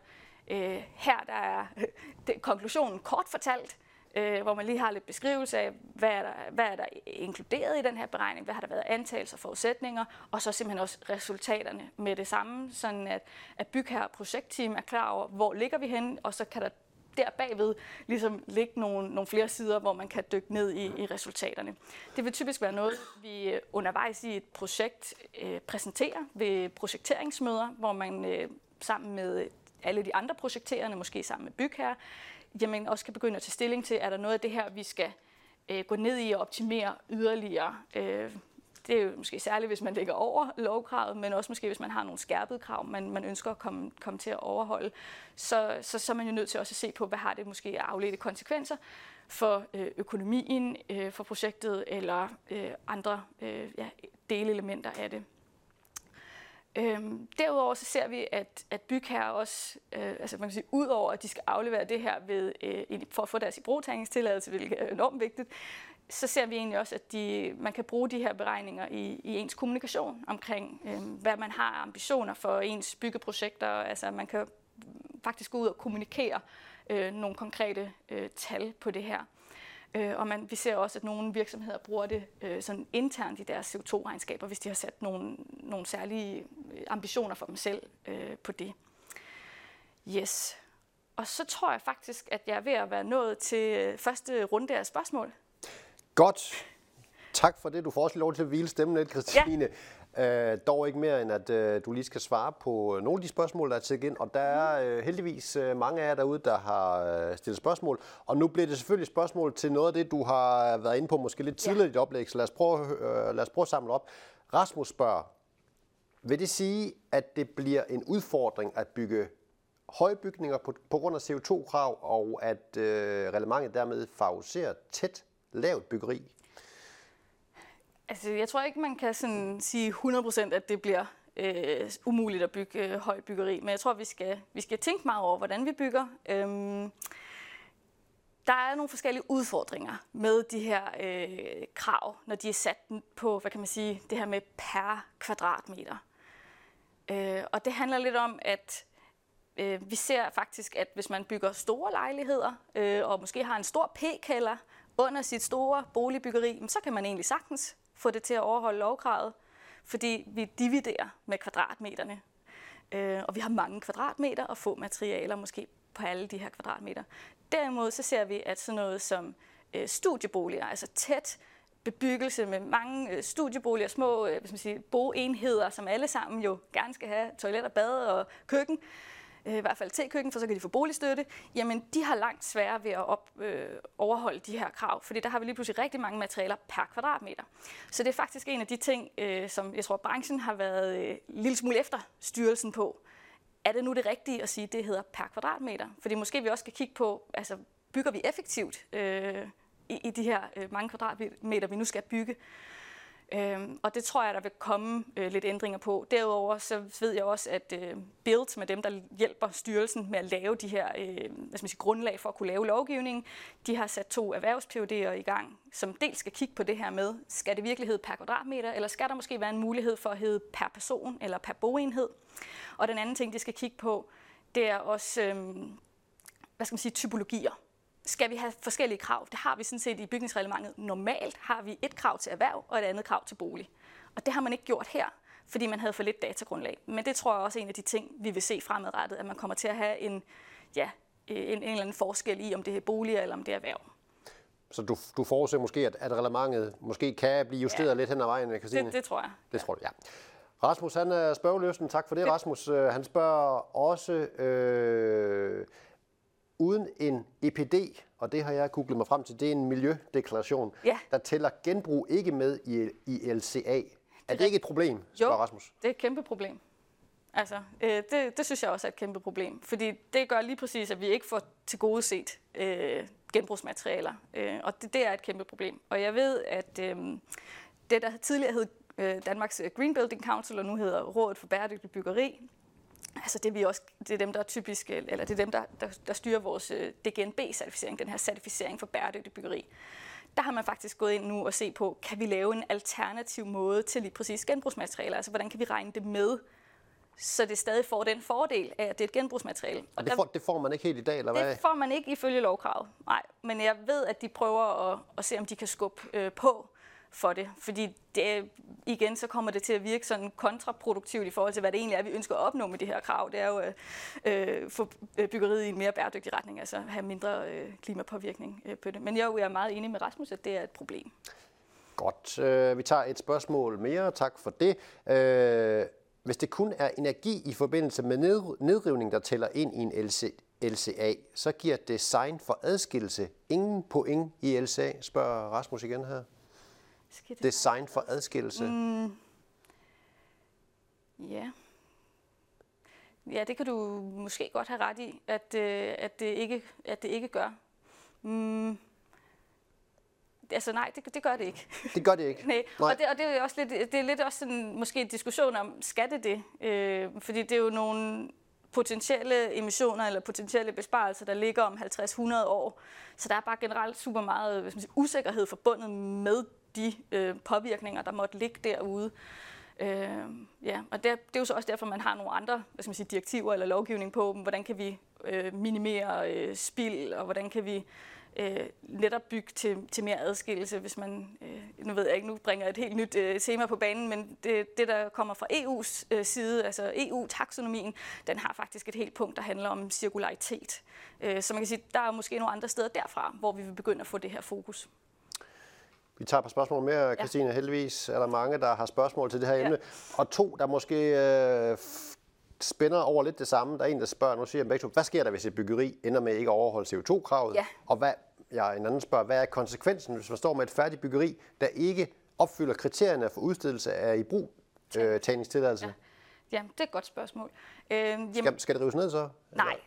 øh, her der er det, konklusionen kort fortalt, øh, hvor man lige har lidt beskrivelse af, hvad er, der, hvad er der inkluderet i den her beregning, hvad har der været antagelser og forudsætninger, og så simpelthen også resultaterne med det samme, sådan at, at bygherre og projektteam er klar over, hvor ligger vi henne, og så kan der der bagved ligesom ligge nogle, nogle flere sider, hvor man kan dykke ned i, i resultaterne. Det vil typisk være noget, vi øh, undervejs i et projekt øh, præsenterer ved projekteringsmøder, hvor man øh, sammen med alle de andre projekterende, måske sammen med bygherre, jamen også kan begynde at tage stilling til, er der noget af det her, vi skal øh, gå ned i og optimere yderligere. Øh, det er jo måske særligt, hvis man ligger over lovkravet, men også måske, hvis man har nogle skærpede krav, man, man ønsker at komme, komme til at overholde. Så, så, så er man jo nødt til også at se på, hvad har det måske afledte konsekvenser for øh, økonomien øh, for projektet eller øh, andre øh, ja, delelementer af det. Øhm, derudover så ser vi, at, at bygherrer også, øh, altså man kan sige, udover at de skal aflevere det her ved, øh, for at få deres ibrugtagningstilladelse, hvilket er enormt vigtigt, så ser vi egentlig også, at de, man kan bruge de her beregninger i, i ens kommunikation omkring, øh, hvad man har ambitioner for ens byggeprojekter. Altså man kan faktisk gå ud og kommunikere øh, nogle konkrete øh, tal på det her. Øh, og man, vi ser også, at nogle virksomheder bruger det øh, sådan internt i deres CO2-regnskaber, hvis de har sat nogle, nogle særlige øh, ambitioner for dem selv øh, på det. Yes. Og så tror jeg faktisk, at jeg er ved at være nået til øh, første runde af spørgsmål. Godt. Tak for det. Du får også lov til at hvile stemmen lidt, Christine. Ja. Øh, dog ikke mere end, at øh, du lige skal svare på nogle af de spørgsmål, der er til ind. Og der er øh, heldigvis øh, mange af jer derude, der har øh, stillet spørgsmål. Og nu bliver det selvfølgelig spørgsmål til noget af det, du har været inde på måske lidt tidligere ja. i dit oplæg. Så lad os, prøve, øh, lad os prøve at samle op. Rasmus spørger, vil det sige, at det bliver en udfordring at bygge høje bygninger på, på grund af CO2-krav, og at øh, relevantet dermed favoriserer tæt lavt byggeri? Altså, jeg tror ikke, man kan sådan sige 100% at det bliver øh, umuligt at bygge øh, højt byggeri, men jeg tror, vi skal, vi skal tænke meget over, hvordan vi bygger. Øhm, der er nogle forskellige udfordringer med de her øh, krav, når de er sat på, hvad kan man sige, det her med per kvadratmeter. Øh, og det handler lidt om, at øh, vi ser faktisk, at hvis man bygger store lejligheder, øh, og måske har en stor p-kælder under sit store boligbyggeri, så kan man egentlig sagtens få det til at overholde lovkravet, fordi vi dividerer med kvadratmeterne. Øh, og vi har mange kvadratmeter og få materialer måske på alle de her kvadratmeter. Derimod så ser vi, at sådan noget som øh, studieboliger, altså tæt bebyggelse med mange øh, studieboliger, små øh, hvis man siger, boenheder, som alle sammen jo gerne skal have toilet og bad og køkken, øh, i hvert fald til køkken, for så kan de få boligstøtte, jamen de har langt sværere ved at op, øh, overholde de her krav, fordi der har vi lige pludselig rigtig mange materialer per kvadratmeter. Så det er faktisk en af de ting, øh, som jeg tror, branchen har været øh, en lille smule efter styrelsen på. Er det nu det rigtige at sige, at det hedder per kvadratmeter? Fordi måske vi også skal kigge på, altså bygger vi effektivt øh, i, i de her øh, mange kvadratmeter, vi nu skal bygge? Øhm, og det tror jeg, der vil komme øh, lidt ændringer på. Derudover så ved jeg også, at øh, Build, med dem, der hjælper styrelsen med at lave de her øh, hvad skal man sige, grundlag for at kunne lave lovgivning, de har sat to erhvervs i gang, som dels skal kigge på det her med, skal det virkelighed per kvadratmeter, eller skal der måske være en mulighed for at hedde per person eller per boenhed? Og den anden ting, de skal kigge på, det er også øh, hvad skal man sige, typologier skal vi have forskellige krav. Det har vi sådan set i bygningsreglementet. Normalt har vi et krav til erhverv og et andet krav til bolig. Og det har man ikke gjort her, fordi man havde for lidt datagrundlag. Men det tror jeg også er en af de ting, vi vil se fremadrettet, at man kommer til at have en, ja, en, en eller anden forskel i, om det er boliger eller om det er erhverv. Så du, du forudser måske, at, at reglementet måske kan blive justeret ja. lidt hen ad vejen, Christine? Det, det tror jeg. Det ja. tror du, ja. Rasmus, han er spørgeløsen. Tak for det, det. Rasmus. Øh, han spørger også, øh, uden en EPD, og det har jeg googlet mig frem til, det er en miljødeklaration, ja. der tæller genbrug ikke med i, i LCA. Er det ikke et problem, spørger jo, Rasmus? det er et kæmpe problem. Altså, øh, det, det synes jeg også er et kæmpe problem, fordi det gør lige præcis, at vi ikke får tilgodeset øh, genbrugsmaterialer, øh, og det, det er et kæmpe problem. Og jeg ved, at øh, det, der tidligere hed øh, Danmarks Green Building Council, og nu hedder Rådet for Bæredygtig Byggeri, Altså det, vi også, det er dem, der er typisk, eller det er dem, der, der, der styrer vores øh, DGNB-certificering, den her certificering for bæredygtig byggeri. Der har man faktisk gået ind nu og se på, kan vi lave en alternativ måde til lige præcis genbrugsmaterialer? Altså hvordan kan vi regne det med, så det stadig får den fordel af, at det er et genbrugsmateriale. Og det får, det får man ikke helt i dag, eller hvad? Det får man ikke ifølge lovkravet, nej. Men jeg ved, at de prøver at, at se, om de kan skubbe øh, på for det. Fordi det, igen, så kommer det til at virke sådan kontraproduktivt i forhold til, hvad det egentlig er, vi ønsker at opnå med de her krav. Det er jo at øh, få øh, byggeriet i en mere bæredygtig retning, altså have mindre øh, klimapåvirkning øh, på det. Men jo, jeg er meget enig med Rasmus, at det er et problem. Godt. Øh, vi tager et spørgsmål mere. Tak for det. Øh, hvis det kun er energi i forbindelse med nedrivning, der tæller ind i en LC, LCA, så giver design for adskillelse ingen point i LCA, spørger Rasmus igen her. Design for adskillelse. Mm. Ja. Ja, det kan du måske godt have ret i, at, øh, at, det, ikke, at det ikke gør. Mm altså nej, det, det gør det ikke. Det gør det ikke? nej. nej. Og, det, og det er også lidt, det er lidt også sådan, måske en diskussion om, skal det det? Øh, fordi det er jo nogle potentielle emissioner eller potentielle besparelser, der ligger om 50-100 år. Så der er bare generelt super meget hvis man siger, usikkerhed forbundet med de øh, påvirkninger, der måtte ligge derude. Øh, ja, og det, det er jo så også derfor, man har nogle andre hvad skal man sige, direktiver eller lovgivning på, hvordan kan vi øh, minimere øh, spild, og hvordan kan vi øh, netop bygge til, til mere adskillelse, hvis man, øh, nu ved jeg ikke, nu bringer jeg et helt nyt øh, tema på banen, men det, det, der kommer fra EU's øh, side, altså EU-taksonomien, den har faktisk et helt punkt, der handler om cirkularitet. Øh, så man kan sige, der er måske nogle andre steder derfra, hvor vi vil begynde at få det her fokus. Vi tager et par spørgsmål mere, Christine. Ja. Heldigvis er der mange, der har spørgsmål til det her ja. emne. Og to, der måske øh, spænder over lidt det samme. Der er en, der spørger, nu siger begge to, hvad sker der, hvis et byggeri ender med ikke at overholde CO2-kravet? Ja. Og hvad, ja, en anden spørger, hvad er konsekvensen, hvis man står med et færdigt byggeri, der ikke opfylder kriterierne for udstedelse af i brug øh, tagningstilladelse? Ja. ja, det er et godt spørgsmål. Øh, jamen, skal, skal det rives ned så? Nej.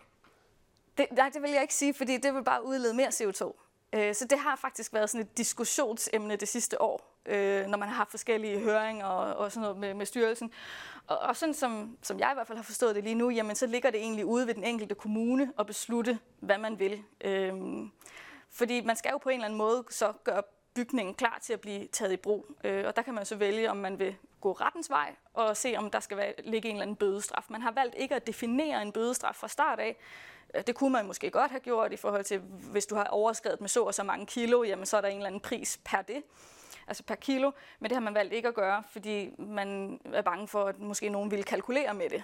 Det, nej, det vil jeg ikke sige, fordi det vil bare udlede mere CO2. Øh, så det har faktisk været sådan et diskussionsemne det sidste år, øh, når man har haft forskellige høringer og, og sådan noget med, med styrelsen. Og, og sådan som, som jeg i hvert fald har forstået det lige nu, jamen så ligger det egentlig ude ved den enkelte kommune at beslutte, hvad man vil. Øh, fordi man skal jo på en eller anden måde så gøre bygningen klar til at blive taget i brug. Øh, og der kan man så vælge, om man vil gå rettens vej og se, om der skal være, ligge en eller anden bødestraf. Man har valgt ikke at definere en bødestraf fra start af. Det kunne man måske godt have gjort i forhold til, hvis du har overskrevet med så og så mange kilo, jamen så er der en eller anden pris per det altså per kilo, men det har man valgt ikke at gøre, fordi man er bange for, at måske nogen vil kalkulere med det,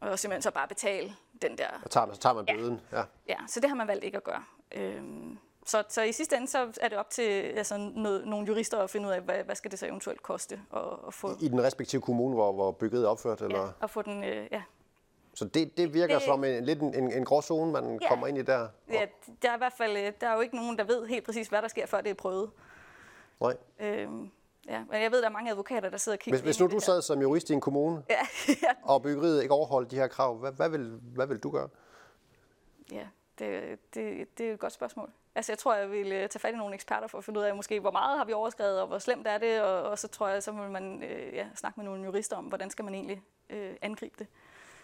og simpelthen så bare betale den der... Og tager man, så tager man bøden, ja. ja. Ja, så det har man valgt ikke at gøre. Øhm, så, så i sidste ende så er det op til altså, noget, nogle jurister at finde ud af, hvad, hvad skal det så eventuelt koste at, at få... I, I den respektive kommune, hvor, hvor bygget er opført? Eller? Ja, at få den, øh, ja. Så det, det virker det, som en, lidt en, en, en gråzone, man ja, kommer ind i der? Ja, der er i hvert fald øh, der er jo ikke nogen, der ved helt præcis, hvad der sker, før det er prøvet. Nej. Øhm, ja, men jeg ved, der er mange advokater, der sidder og kigger Hvis, hvis nu du sad som jurist i en kommune, ja, ja. og byggeriet ikke overholdt de her krav, hvad, hvad, vil, hvad vil du gøre? Ja, det, det, det er et godt spørgsmål. Altså, jeg tror, jeg vil øh, tage fat i nogle eksperter for at finde ud af, måske, hvor meget har vi overskrevet, og hvor slemt er det, og, og så tror jeg, så vil man øh, ja, snakke med nogle jurister om, hvordan skal man egentlig øh, angribe det.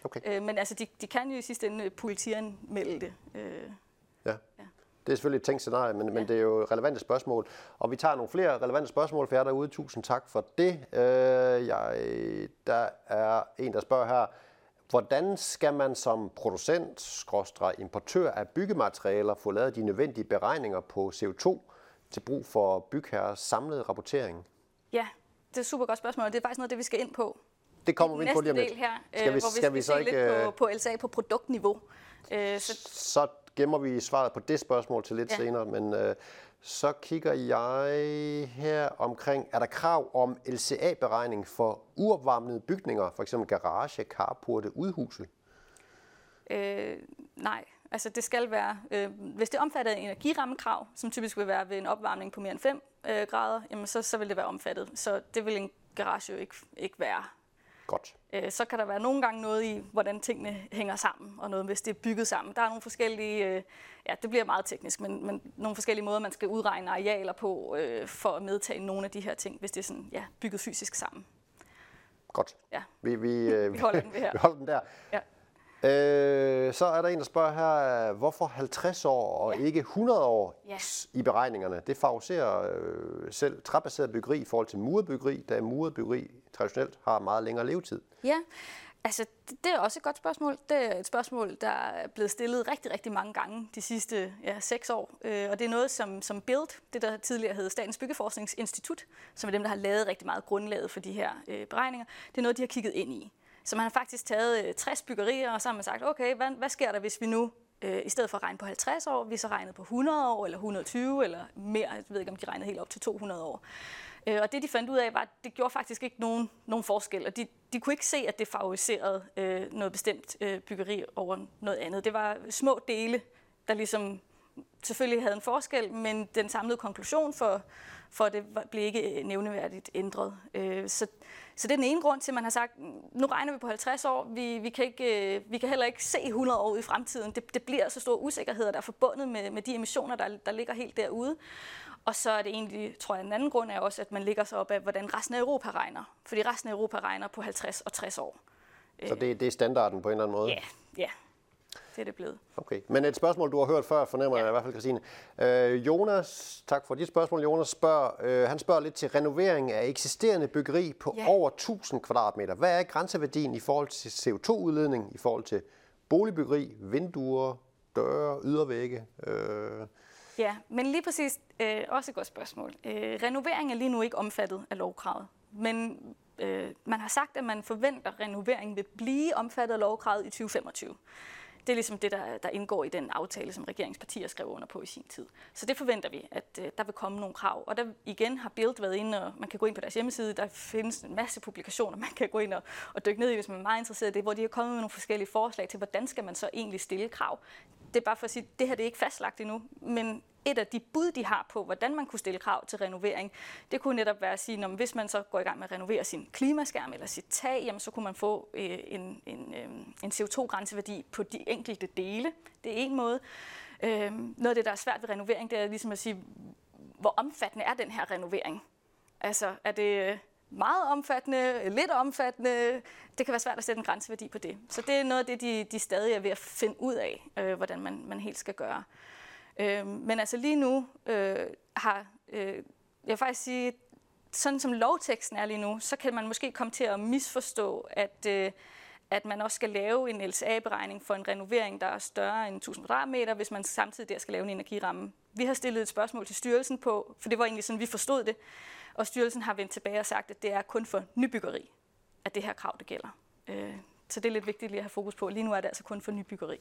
Okay. Øh, men altså, de, de kan jo i sidste ende politianmelde det. Øh, ja. ja. Det er selvfølgelig et tænkt scenarie, men, ja. men det er jo relevante spørgsmål. Og vi tager nogle flere relevante spørgsmål for jer derude. Tusind tak for det. Øh, jeg, der er en, der spørger her, hvordan skal man som producent, importør af byggematerialer få lavet de nødvendige beregninger på CO2 til brug for bygherres samlede rapportering? Ja, det er et super godt spørgsmål, og det er faktisk noget, det vi skal ind på. Det kommer vi ind på lige om lidt. her, skal vi, hvor vi skal, vi så ikke lidt på, øh, på LSA på produktniveau. Øh, så, så gemmer vi svaret på det spørgsmål til lidt ja. senere, men øh, så kigger jeg her omkring, er der krav om LCA-beregning for uopvarmede bygninger, f.eks. garage, carporte, udhuse? Øh, nej, altså det skal være, øh, hvis det omfatter energirammekrav, som typisk vil være ved en opvarmning på mere end 5 øh, grader, jamen så, så vil det være omfattet. Så det vil en garage jo ikke, ikke være. Godt. Øh, så kan der være nogle gange noget i, hvordan tingene hænger sammen, og noget, hvis det er bygget sammen. Der er nogle forskellige, øh, ja, det bliver meget teknisk, men, men nogle forskellige måder, man skal udregne arealer på, øh, for at medtage nogle af de her ting, hvis det er sådan, ja, bygget fysisk sammen. Godt. Ja. Vi, vi, øh, vi holder den her. vi holder den der. Ja. Øh, så er der en, der spørger her, hvorfor 50 år og ja. ikke 100 år ja. i beregningerne? Det favoriserer øh, selv træbaseret byggeri i forhold til muret byggeri, da muret byggeri traditionelt har meget længere levetid. Ja, Altså, det er også et godt spørgsmål. Det er et spørgsmål, der er blevet stillet rigtig, rigtig mange gange de sidste ja, seks år. Øh, og det er noget, som, som BUILD, det der tidligere hed Statens Byggeforskningsinstitut, som er dem, der har lavet rigtig meget grundlaget for de her øh, beregninger, det er noget, de har kigget ind i. Så man har faktisk taget øh, 60 byggerier, og så har man sagt, okay, hvad, hvad sker der, hvis vi nu øh, i stedet for at regne på 50 år, vi så regnet på 100 år, eller 120, eller mere, jeg ved ikke, om de regnede helt op til 200 år. Øh, og det, de fandt ud af, var, at det gjorde faktisk ikke nogen, nogen forskel, og de, de kunne ikke se, at det favoriserede øh, noget bestemt øh, byggeri over noget andet. Det var små dele, der ligesom selvfølgelig havde en forskel, men den samlede konklusion for, for det blev ikke øh, nævneværdigt ændret. Øh, så, så det er den ene grund til, at man har sagt, nu regner vi på 50 år, vi, vi, kan, ikke, øh, vi kan heller ikke se 100 år i fremtiden. Det, det bliver så store usikkerheder, der er forbundet med, med de emissioner, der, der ligger helt derude. Og så er det egentlig, tror jeg, en anden grund er også, at man ligger sig op af, hvordan resten af Europa regner. Fordi resten af Europa regner på 50 og 60 år. Så det, det er standarden på en eller anden måde? Ja, ja. Det er det blevet. Okay, men et spørgsmål, du har hørt før, fornemmer ja. jeg i hvert fald, Christine. Øh, Jonas, tak for dit spørgsmål. Jonas spørger, øh, han spørger lidt til renovering af eksisterende byggeri på ja. over 1000 kvadratmeter. Hvad er grænseværdien i forhold til CO2-udledning, i forhold til boligbyggeri, vinduer, døre, ydervægge? Øh, Ja, men lige præcis øh, også et godt spørgsmål. Øh, renovering er lige nu ikke omfattet af lovkravet, men øh, man har sagt, at man forventer, at renovering vil blive omfattet af lovkravet i 2025. Det er ligesom det, der, der indgår i den aftale, som regeringspartier skrev under på i sin tid. Så det forventer vi, at øh, der vil komme nogle krav. Og der igen har Build været inde, og man kan gå ind på deres hjemmeside. Der findes en masse publikationer, man kan gå ind og, og dykke ned i, hvis man er meget interesseret i det, hvor de har kommet med nogle forskellige forslag til, hvordan skal man så egentlig stille krav. Det er bare for at sige, at det her det er ikke fastlagt endnu, men et af de bud, de har på, hvordan man kunne stille krav til renovering, det kunne netop være at sige, at hvis man så går i gang med at renovere sin klimaskærm eller sit tag, jamen, så kunne man få øh, en, en, øh, en CO2-grænseværdi på de enkelte dele. Det er en måde. Øh, noget af det, der er svært ved renovering, det er ligesom at sige, hvor omfattende er den her renovering? Altså, er det øh, meget omfattende, lidt omfattende. Det kan være svært at sætte en grænseværdi på det. Så det er noget af det, de, de stadig er ved at finde ud af, øh, hvordan man, man helt skal gøre. Øh, men altså lige nu øh, har, øh, jeg vil faktisk sige, sådan som lovteksten er lige nu, så kan man måske komme til at misforstå, at, øh, at man også skal lave en LCA-beregning for en renovering, der er større end 1000 kvadratmeter, hvis man samtidig der skal lave en energiramme. Vi har stillet et spørgsmål til styrelsen på, for det var egentlig sådan, vi forstod det, og styrelsen har vendt tilbage og sagt, at det er kun for nybyggeri, at det her krav det gælder. Øh, så det er lidt vigtigt lige at have fokus på. Lige nu er det altså kun for nybyggeri.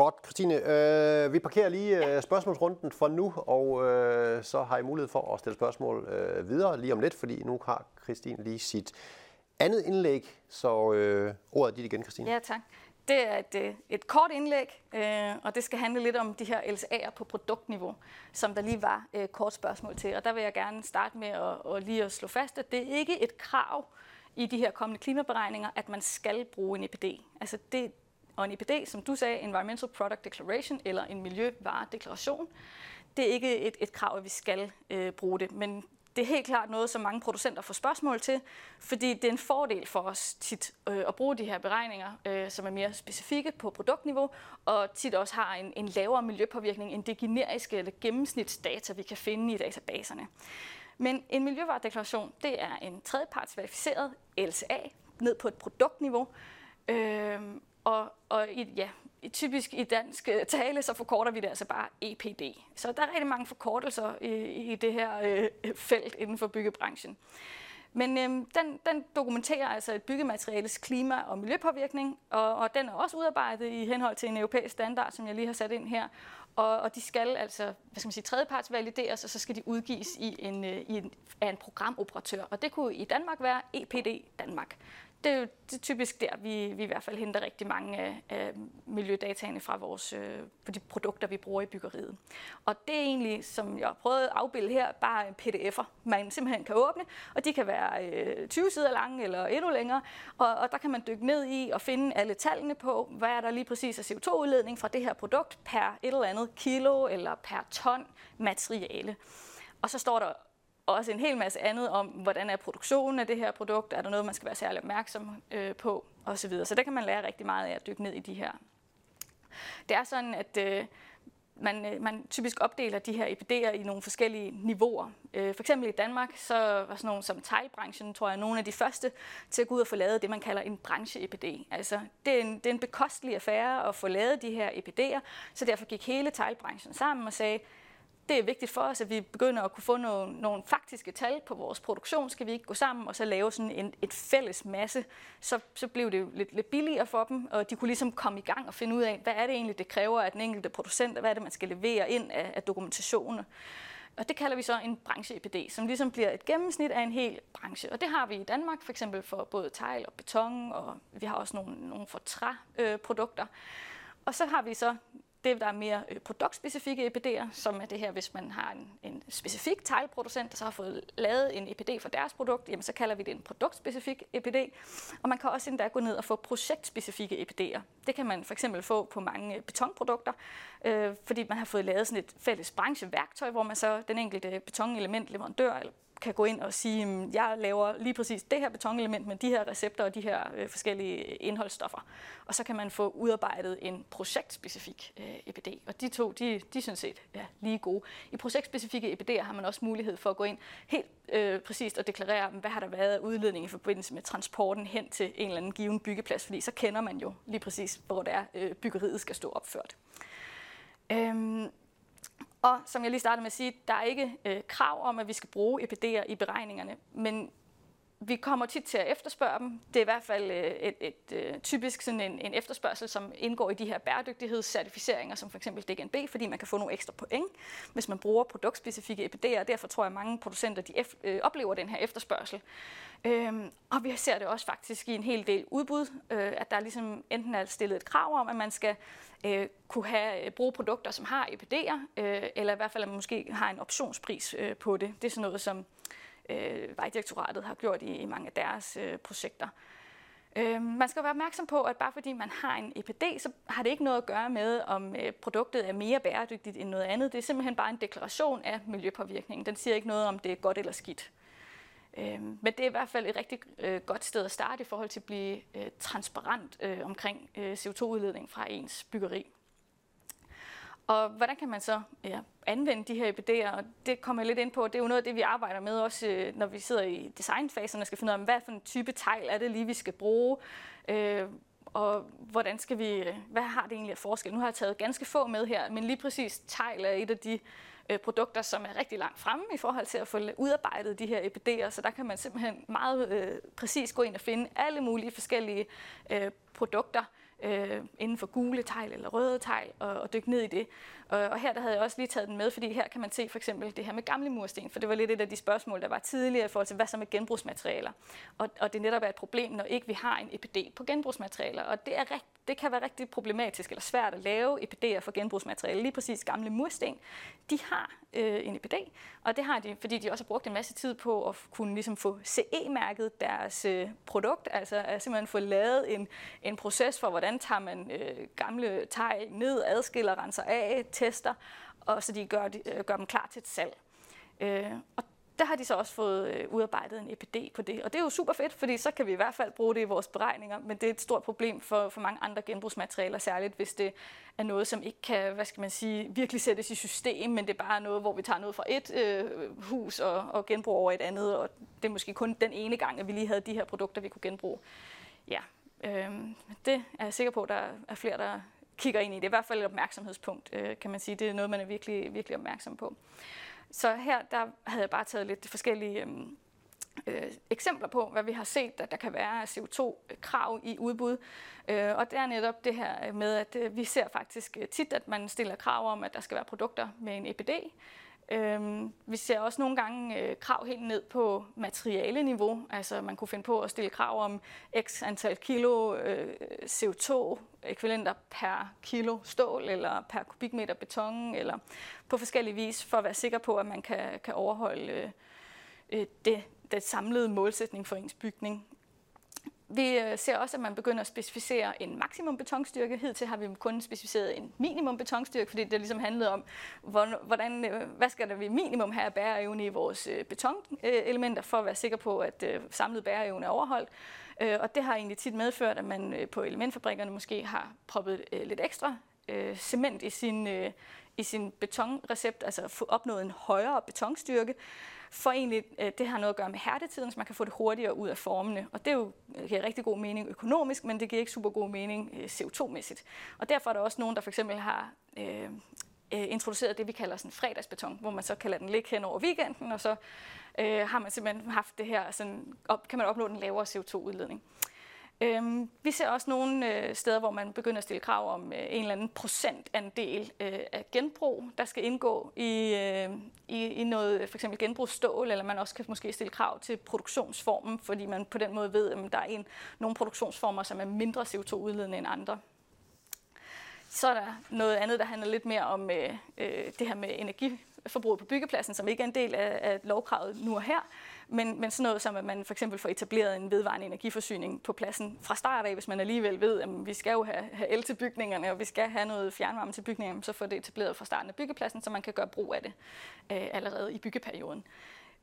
Godt, Christine. Øh, vi parkerer lige øh, spørgsmålsrunden for nu, og øh, så har I mulighed for at stille spørgsmål øh, videre lige om lidt, fordi nu har Christine lige sit andet indlæg, så øh, ordet er dit igen, Christine. Ja, tak. Det er et, øh, et kort indlæg, øh, og det skal handle lidt om de her LCA'er på produktniveau, som der lige var et øh, kort spørgsmål til. Og der vil jeg gerne starte med at, at lige at slå fast, at det er ikke et krav i de her kommende klimaberegninger, at man skal bruge en EPD. Altså det, og en EPD, som du sagde, Environmental Product Declaration, eller en miljøvaredeklaration, det er ikke et, et krav, at vi skal øh, bruge det, men det er helt klart noget, som mange producenter får spørgsmål til, fordi det er en fordel for os tit øh, at bruge de her beregninger, øh, som er mere specifikke på produktniveau, og tit også har en, en lavere miljøpåvirkning end det generiske eller gennemsnitsdata, vi kan finde i databaserne. Men en miljøvaredeklaration, det er en tredjeparts verificeret LCA ned på et produktniveau, øh, og, og i, ja, typisk i dansk øh, tale, så forkorter vi det altså bare EPD. Så der er rigtig mange forkortelser i, i det her øh, felt inden for byggebranchen. Men øh, den, den dokumenterer altså et byggemateriales klima- og miljøpåvirkning, og, og den er også udarbejdet i henhold til en europæisk standard, som jeg lige har sat ind her. Og, og de skal altså, hvad skal man sige, tredjepartsvalideres, og så skal de udgives i en, øh, i en, af en programoperatør. Og det kunne i Danmark være EPD Danmark det er jo det er typisk der, vi, vi i hvert fald henter rigtig mange af, af miljødataene fra vores, øh, på de produkter, vi bruger i byggeriet. Og det er egentlig, som jeg har prøvet at afbilde her, bare pdf'er, man simpelthen kan åbne, og de kan være øh, 20 sider lange eller endnu længere, og, og der kan man dykke ned i og finde alle tallene på, hvad er der lige præcis af CO2-udledning fra det her produkt per et eller andet kilo eller per ton materiale. Og så står der også en hel masse andet om, hvordan er produktionen af det her produkt, er der noget, man skal være særlig opmærksom øh, på, osv. Så der kan man lære rigtig meget af at dykke ned i de her. Det er sådan, at øh, man, øh, man typisk opdeler de her EPD'er i nogle forskellige niveauer. Øh, for eksempel i Danmark, så var sådan nogle som teglbranchen, tror jeg, nogle af de første til at gå ud og få lavet det, man kalder en branche-EPD. Altså, det er, en, det er en bekostelig affære at få lavet de her EPD'er, så derfor gik hele teglbranchen sammen og sagde, det er vigtigt for os, at vi begynder at kunne få nogle, nogle faktiske tal på vores produktion. Skal vi ikke gå sammen og så lave sådan en, et fælles masse, så, så blev det jo lidt, lidt billigere for dem, og de kunne ligesom komme i gang og finde ud af, hvad er det egentlig, det kræver af den enkelte producent, og hvad er det, man skal levere ind af, af dokumentationen. Og det kalder vi så en branche-EPD, som ligesom bliver et gennemsnit af en hel branche. Og det har vi i Danmark, for eksempel for både tegl og beton, og vi har også nogle, nogle for træprodukter. Øh, og så har vi så det, der er mere øh, produktspecifikke EPD'er, som er det her, hvis man har en, en specifik teglproducent, der så har fået lavet en EPD for deres produkt, jamen så kalder vi det en produktspecifik EPD. Og man kan også endda gå ned og få projektspecifikke EPD'er. Det kan man for eksempel få på mange øh, betonprodukter, øh, fordi man har fået lavet sådan et fælles brancheværktøj, hvor man så den enkelte øh, betonelement leverandør eller kan gå ind og sige, at jeg laver lige præcis det her betonelement med de her recepter og de her øh, forskellige indholdsstoffer. Og så kan man få udarbejdet en projektspecifik øh, EPD. Og de to, de, de er sådan set ja, lige gode. I projektspecifikke EPD'er har man også mulighed for at gå ind helt øh, præcist og deklarere, hvad har der været af udledning i forbindelse med transporten hen til en eller anden given byggeplads, fordi så kender man jo lige præcis, hvor det er, øh, byggeriet skal stå opført. Øhm, og som jeg lige startede med at sige, der er ikke øh, krav om, at vi skal bruge EPD'er i beregningerne, men vi kommer tit til at efterspørge dem. Det er i hvert fald øh, et, et, et, typisk sådan en, en efterspørgsel, som indgår i de her bæredygtighedscertificeringer, som for eksempel DGNB, fordi man kan få nogle ekstra point, hvis man bruger produktspecifikke EPD'er. Derfor tror jeg, at mange producenter de ef, øh, oplever den her efterspørgsel. Øhm, og vi ser det også faktisk i en hel del udbud, øh, at der ligesom enten er stillet et krav om, at man skal øh, kunne have, øh, bruge produkter, som har EPD'er, øh, eller i hvert fald at man måske har en optionspris øh, på det. Det er sådan noget, som øh, Vejdirektoratet har gjort i, i mange af deres øh, projekter. Øh, man skal være opmærksom på, at bare fordi man har en EPD, så har det ikke noget at gøre med, om øh, produktet er mere bæredygtigt end noget andet. Det er simpelthen bare en deklaration af miljøpåvirkningen. Den siger ikke noget om, det er godt eller skidt. Øh, men det er i hvert fald et rigtig øh, godt sted at starte i forhold til at blive øh, transparent øh, omkring øh, CO2-udledning fra ens byggeri. Og hvordan kan man så ja, anvende de her EPD'er? Og det kommer jeg lidt ind på. Det er jo noget af det, vi arbejder med også, øh, når vi sidder i designfasen og skal finde ud af, hvad for en type tegl er det lige, vi skal bruge. Øh, og hvordan skal vi, øh, hvad har det egentlig af forskel? Nu har jeg taget ganske få med her, men lige præcis tegl er et af de øh, produkter, som er rigtig langt fremme i forhold til at få udarbejdet de her EPD'er, så der kan man simpelthen meget øh, præcis gå ind og finde alle mulige forskellige øh, produkter, øh, inden for gule tegl eller røde tegl og, og dykke ned i det. Og, og her der havde jeg også lige taget den med, fordi her kan man se for eksempel det her med gamle mursten, for det var lidt et af de spørgsmål, der var tidligere i forhold til, hvad så med genbrugsmaterialer. Og, og det netop er et problem, når ikke vi har en EPD på genbrugsmaterialer. Og det, er rigt, det kan være rigtig problematisk eller svært at lave EPD'er for genbrugsmaterialer. Lige præcis gamle mursten, de har øh, en EPD, og det har de, fordi de også har brugt en masse tid på at kunne ligesom få CE-mærket deres øh, produkt, altså at simpelthen få lavet en, en proces for, hvordan tager man øh, gamle tegl ned, adskiller, renser af, tester, og så de gør, de, øh, gør dem klar til et salg. Øh, og der har de så også fået øh, udarbejdet en EPD på det. Og det er jo super fedt, fordi så kan vi i hvert fald bruge det i vores beregninger, men det er et stort problem for, for mange andre genbrugsmaterialer, særligt hvis det er noget, som ikke kan, hvad skal man sige, virkelig sættes i system, men det er bare noget, hvor vi tager noget fra et øh, hus og, og genbruger over et andet, og det er måske kun den ene gang, at vi lige havde de her produkter, vi kunne genbruge. Ja, øh, det er jeg sikker på, at der er flere, der kigger ind i. Det er i hvert fald et opmærksomhedspunkt, øh, kan man sige. Det er noget, man er virkelig, virkelig opmærksom på. Så her der havde jeg bare taget lidt forskellige øhm, øh, eksempler på, hvad vi har set, at der kan være CO2-krav i udbud. Øh, og det er netop det her med, at øh, vi ser faktisk tit, at man stiller krav om, at der skal være produkter med en EPD. Øhm, vi ser også nogle gange øh, krav helt ned på materialeniveau. Altså man kunne finde på at stille krav om x antal kilo øh, CO2-ekvivalenter per kilo stål eller per kubikmeter beton, eller på forskellige vis, for at være sikker på, at man kan, kan overholde øh, øh det, det samlede målsætning for ens bygning. Vi øh, ser også, at man begynder at specificere en maksimum betonstyrke. Hidtil har vi kun specificeret en minimum betonstyrke, fordi det ligesom handlede om, hvordan, øh, hvad skal der vi minimum have af bæreevne i vores øh, betonelementer, for at være sikker på, at samlet bæreevne er overholdt. Og det har egentlig tit medført, at man på elementfabrikkerne måske har proppet lidt ekstra cement i sin, i sin betonrecept, altså opnået en højere betonstyrke, for egentlig øh, det har noget at gøre med hærdetiden, så man kan få det hurtigere ud af formene. Og det er jo, øh, giver rigtig god mening økonomisk, men det giver ikke super god mening øh, CO2-mæssigt. Og derfor er der også nogen, der for eksempel har øh, øh, introduceret det, vi kalder sådan fredagsbeton, hvor man så kan lade den ligge hen over weekenden, og så øh, har man simpelthen haft det her, sådan, op, kan man opnå den lavere CO2-udledning. Øhm, vi ser også nogle øh, steder, hvor man begynder at stille krav om øh, en eller anden procentandel øh, af genbrug, der skal indgå i, øh, i, i noget for eksempel genbrugsstål, eller man også kan måske stille krav til produktionsformen, fordi man på den måde ved, at der er en, nogle produktionsformer, som er mindre CO2-udledende end andre. Så er der noget andet, der handler lidt mere om øh, øh, det her med energiforbruget på byggepladsen, som ikke er en del af, af lovkravet nu og her, men, men sådan noget som, at man for eksempel får etableret en vedvarende energiforsyning på pladsen fra start af, hvis man alligevel ved, at vi skal jo have, have el til bygningerne, og vi skal have noget fjernvarme til bygningerne, så får det etableret fra starten af byggepladsen, så man kan gøre brug af det øh, allerede i byggeperioden.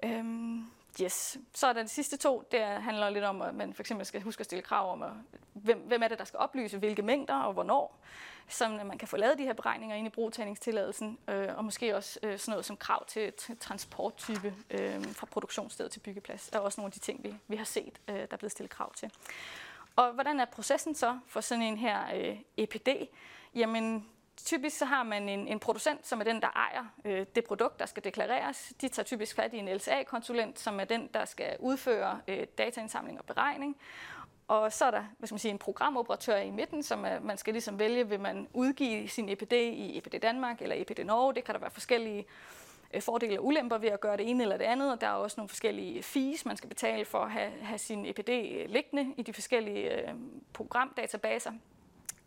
Øhm, yes. Så er der de sidste to, det handler lidt om, at man for eksempel skal huske at stille krav om, at, hvem, hvem er det, der skal oplyse hvilke mængder og hvornår så man kan få lavet de her beregninger ind i brugtagningstilladelsen, øh, og måske også øh, sådan noget som krav til, til transporttype øh, fra produktionssted til byggeplads, er også nogle af de ting, vi, vi har set, øh, der er blevet stillet krav til. Og hvordan er processen så for sådan en her øh, EPD? Jamen, typisk så har man en, en producent, som er den, der ejer øh, det produkt, der skal deklareres. De tager typisk fat i en LCA-konsulent, som er den, der skal udføre øh, dataindsamling og beregning. Og så er der hvad skal man sige, en programoperatør i midten, som er, man skal ligesom vælge, vil man udgive sin EPD i EPD Danmark eller EPD Norge. Det kan der være forskellige øh, fordele og ulemper ved at gøre det ene eller det andet, og der er også nogle forskellige fees, man skal betale for at have, have sin EPD øh, liggende i de forskellige øh, programdatabaser.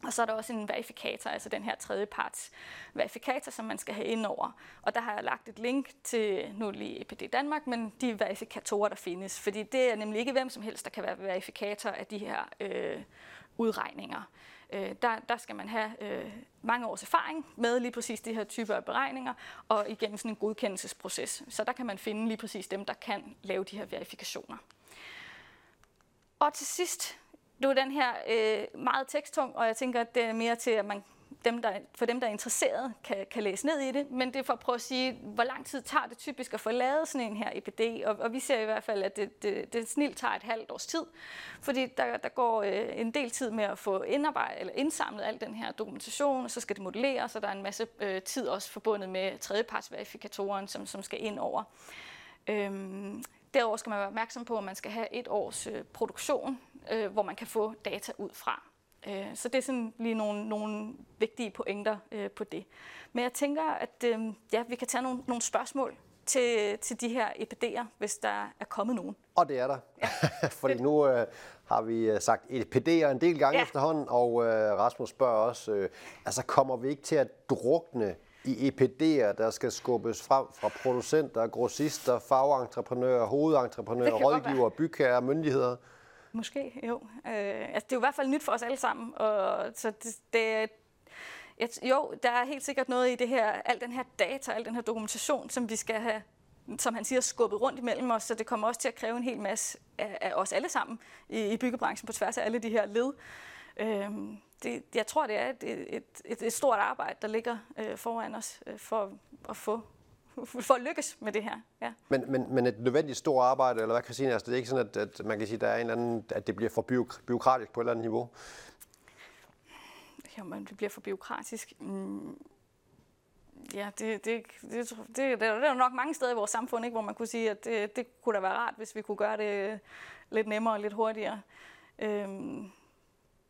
Og så er der også en verifikator, altså den her tredjeparts verifikator, som man skal have ind over. Og der har jeg lagt et link til, nu lige EPD Danmark, men de verifikatorer, der findes. Fordi det er nemlig ikke hvem som helst, der kan være verifikator af de her øh, udregninger. Øh, der, der skal man have øh, mange års erfaring med lige præcis de her typer af beregninger, og igennem sådan en godkendelsesproces. Så der kan man finde lige præcis dem, der kan lave de her verifikationer. Og til sidst, nu er den her øh, meget teksttung, og jeg tænker, at det er mere til, at man, dem, der, for dem, der er interesseret, kan, kan læse ned i det. Men det er for at prøve at sige, hvor lang tid tager det typisk at få lavet sådan en her EPD. Og, og vi ser i hvert fald, at det, det, det snilt tager et halvt års tid. Fordi der, der går øh, en del tid med at få indarbejdet, eller indsamlet al den her dokumentation, og så skal det modelleres, og der er en masse øh, tid også forbundet med tredjepartsverifikatoren, som, som skal ind over. Øhm, Derudover skal man være opmærksom på, at man skal have et års øh, produktion, øh, hvor man kan få data ud fra. Øh, så det er sådan lige nogle, nogle vigtige pointer øh, på det. Men jeg tænker, at øh, ja, vi kan tage nogle, nogle spørgsmål til, til de her EPD'er, hvis der er kommet nogen. Og det er der. Ja. Fordi nu øh, har vi øh, sagt EPD'er en del gange ja. efterhånden, og øh, Rasmus spørger også, øh, altså kommer vi ikke til at drukne i EPD'er, der skal skubbes frem fra producenter, grossister, fagentreprenører, hovedentreprenører, rådgivere, bygherrer, myndigheder? Måske, jo. Øh, altså, det er jo i hvert fald nyt for os alle sammen. Og, så det, det, et, jo, der er helt sikkert noget i det her, al den her data, al den her dokumentation, som vi skal have som han siger, skubbet rundt imellem os, så det kommer også til at kræve en hel masse af, af os alle sammen i, i byggebranchen på tværs af alle de her led. Øhm, det, jeg tror, det er et, et, et, et stort arbejde, der ligger øh, foran os øh, for at få for at lykkes med det her. Ja. Men, men, men et nødvendigt stort arbejde, eller hvad Christine, altså det er ikke sådan, at, at man kan sige, der er en eller anden, at det bliver for byråkratisk på et eller andet niveau? Jamen, det bliver for byråkratisk. Mm. Ja, det, det, det, det, det, er jo nok mange steder i vores samfund, ikke, hvor man kunne sige, at det, det kunne da være rart, hvis vi kunne gøre det lidt nemmere og lidt hurtigere. Øhm,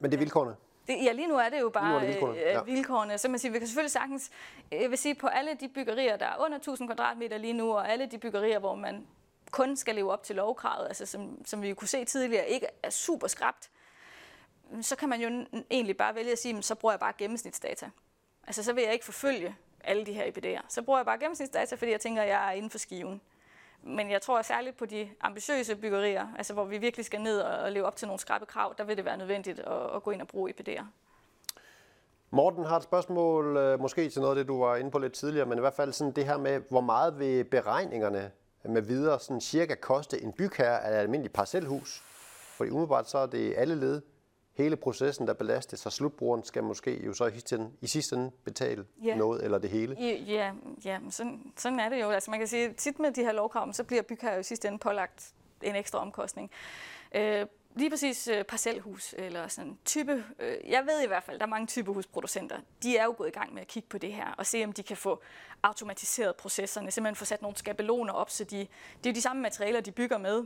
men det er vilkårene? Det, ja, lige nu er det jo bare det vilkårene. Øh, ja. vilkårene. Så man siger, vi kan selvfølgelig sagtens, jeg vil sige, på alle de byggerier, der er under 1000 kvadratmeter lige nu, og alle de byggerier, hvor man kun skal leve op til lovkravet, altså som, som vi kunne se tidligere, ikke er super skrabt, så kan man jo egentlig bare vælge at sige, så bruger jeg bare gennemsnitsdata. Altså så vil jeg ikke forfølge alle de her EPD'er. Så bruger jeg bare gennemsnitsdata, fordi jeg tænker, at jeg er inden for skiven. Men jeg tror særligt på de ambitiøse byggerier, altså hvor vi virkelig skal ned og leve op til nogle skrappe krav, der vil det være nødvendigt at, at gå ind og bruge EPD'er. Morten har et spørgsmål, øh, måske til noget af det, du var inde på lidt tidligere, men i hvert fald sådan det her med, hvor meget vil beregningerne med videre sådan cirka koste en bygherre af et almindeligt parcelhus? Fordi umiddelbart så er det alle led hele processen, der belastes, så slutbrugeren skal måske jo så i sidste ende, i sidste ende betale Ja. noget eller det hele. Ja, ja sådan, sådan er det jo. Altså man kan sige, tit med de her lovkrav, så bliver bygherre jo i sidste ende pålagt en ekstra omkostning. Øh, lige præcis øh, parcelhus eller sådan type, øh, jeg ved i hvert fald, der er mange typehusproducenter, de er jo gået i gang med at kigge på det her og se, om de kan få automatiseret processerne, simpelthen få sat nogle skabeloner op, så de, det er jo de samme materialer, de bygger med,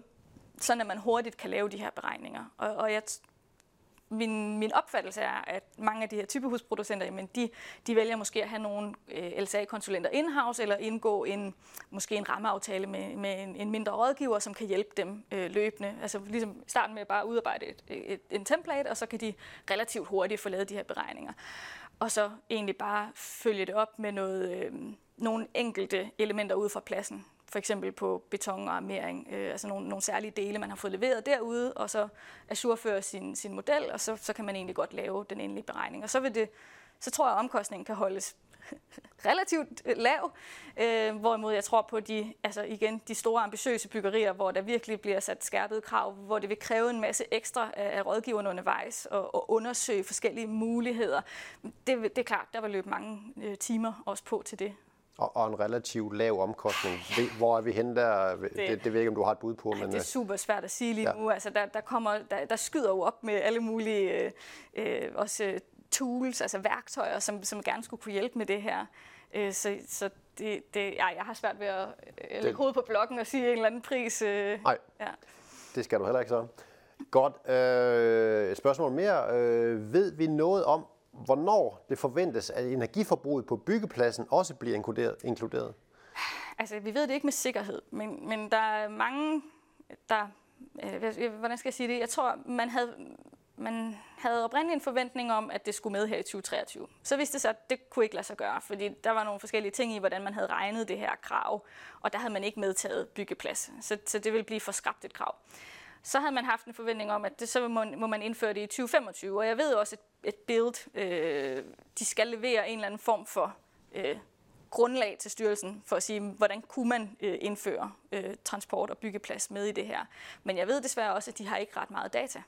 sådan at man hurtigt kan lave de her beregninger. Og, og jeg, min, min opfattelse er, at mange af de her typehusproducenter, jamen de, de vælger måske at have nogle øh, LSA-konsulenter in-house, eller indgå en, måske en rammeaftale med, med en, en mindre rådgiver, som kan hjælpe dem øh, løbende. Altså ligesom starten med bare at udarbejde et, et, en template, og så kan de relativt hurtigt få lavet de her beregninger. Og så egentlig bare følge det op med noget, øh, nogle enkelte elementer ud fra pladsen for eksempel på beton og armering, øh, altså nogle, nogle særlige dele, man har fået leveret derude, og så ajourfører sin, sin model, og så, så kan man egentlig godt lave den endelige beregning. Og så, vil det, så tror jeg, at omkostningen kan holdes relativt øh, lav, øh, hvorimod jeg tror på de, altså igen, de store ambitiøse byggerier, hvor der virkelig bliver sat skærpede krav, hvor det vil kræve en masse ekstra af, af rådgiverne undervejs og, og undersøge forskellige muligheder. Det, det er klart, der vil løbe mange øh, timer også på til det. Og, og en relativt lav omkostning. Hvor er vi henne der? Det, det, det ved jeg ikke, om du har et bud på. Ja, Men, det er øh, super svært at sige lige Ja. nu. Altså, der, der, kommer, der, der skyder jo op med alle mulige øh, øh, også øh, tools, altså værktøjer, som, som gerne skulle kunne hjælpe med det her. Øh, så så det, det, ja, jeg har svært ved at øh, lægge hovedet på blokken og sige en eller anden pris. Øh, Nej, ja. det skal du heller ikke så. Godt. Øh, et spørgsmål mere. Øh, ved vi noget om, hvornår det forventes, at energiforbruget på byggepladsen også bliver inkluderet? inkluderet? Altså, vi ved det ikke med sikkerhed, men, men der er mange, der... Øh, hvad- øh, hvordan skal jeg sige det? Jeg tror, man havde, man havde oprindeligt en forventning om, at det skulle med her i 2023. Så viste det sig, at det kunne ikke lade sig gøre, fordi der var nogle forskellige ting i, hvordan man havde regnet det her krav, og der havde man ikke medtaget byggeplads. Så, så det ville blive for skrabt et krav. Så havde man haft en forventning om, at det, så må, må man indføre det i 2025. Og jeg ved også, at et build, øh, de skal levere en eller anden form for øh, grundlag til styrelsen for at sige, hvordan kunne man øh, indføre øh, transport og byggeplads med i det her. Men jeg ved desværre også, at de har ikke ret meget data.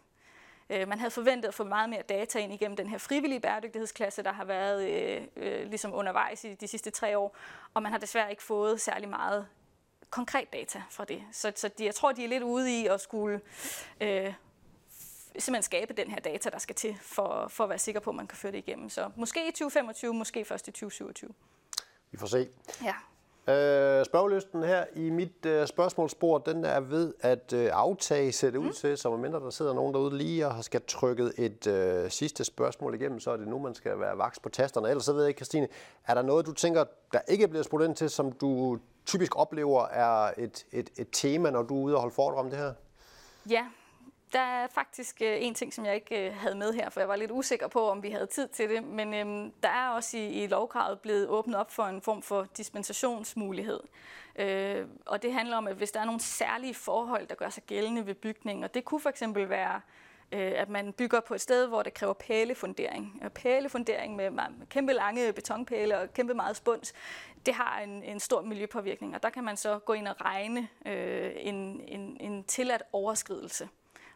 Øh, Man havde forventet at få meget mere data ind igennem den her frivillige bæredygtighedsklasse, der har været øh, øh, ligesom undervejs i de sidste tre år, og man har desværre ikke fået særlig meget konkret data fra det. Så, så de, jeg tror, de er lidt ude i at skulle øh, simpelthen skabe den her data, der skal til for, for at være sikker på, at man kan føre det igennem. Så måske i 2025, måske først i 2027. Vi får se. Ja. Øh, spørgelisten her i mit øh, spørgsmålsspor, den er ved at øh, aftage, ser det ud til, så mindre der sidder nogen derude lige og skal trykket et øh, sidste spørgsmål igennem, så er det nu, man skal være vaks på tasterne. Ellers så ved jeg ikke, Christine, er der noget, du tænker, der ikke bliver spurgt ind til, som du typisk oplever er et, et, et tema, når du er ude og holde foredrag om det her? Ja, der er faktisk øh, en ting, som jeg ikke øh, havde med her, for jeg var lidt usikker på, om vi havde tid til det. Men øh, der er også i, i lovkravet blevet åbnet op for en form for dispensationsmulighed. Øh, og det handler om, at hvis der er nogle særlige forhold, der gør sig gældende ved bygningen, og det kunne for eksempel være, øh, Øh, at man bygger på et sted, hvor det kræver pælefundering. Og pælefundering med, kæmpe lange betonpæle og kæmpe meget spuns, det har en, en stor miljøpåvirkning, og der kan man så gå ind og regne øh, en, en, en tilladt overskridelse.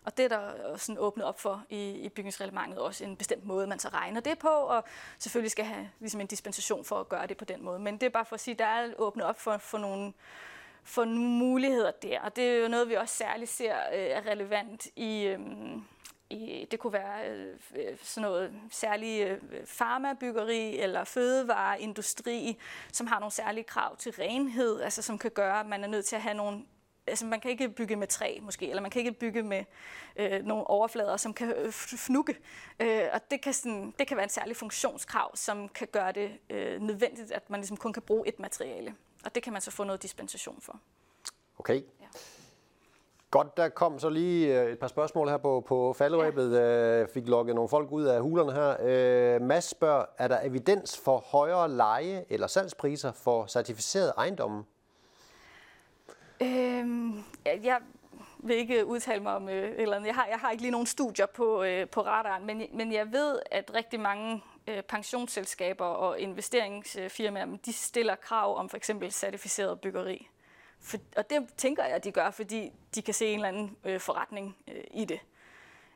Og det er der sådan åbnet op for i, i bygningsreglementet også en bestemt måde, man så regner det på, og selvfølgelig skal have ligesom en dispensation for at gøre det på den måde. Men det er bare for at sige, der er åbnet op for, for nogle for nogle muligheder der, og det er jo noget, vi også særligt ser øh, er relevant i, øhm, i, det kunne være øh, sådan noget særlig øh, farmabyggeri eller fødevareindustri, som har nogle særlige krav til renhed, altså som kan gøre, at man er nødt til at have nogle altså man kan ikke bygge med træ måske, eller man kan ikke bygge med øh, nogle overflader, som kan øh, fnukke. Øh, og det kan, sådan, det kan være en særlig funktionskrav, som kan gøre det øh, nødvendigt, at man ligesom kun kan bruge et materiale. Og det kan man så få noget dispensation for. Okay. Godt, der kom så lige øh, et par spørgsmål her på, på faldrebet. Ja. Fik lukket nogle folk ud af hulerne her. Øh, Mads spørger, er der evidens for højere leje- eller salgspriser for certificerede ejendomme? Øhm, jeg- vil ikke udtale mig om øh, eller andet. Jeg har, jeg har ikke lige nogen studier på, øh, på radaren, men, men jeg ved, at rigtig mange øh, pensionsselskaber og investeringsfirmaer, de stiller krav om for eksempel certificeret byggeri. For, og det tænker jeg, at de gør, fordi de kan se en eller anden øh, forretning øh, i det.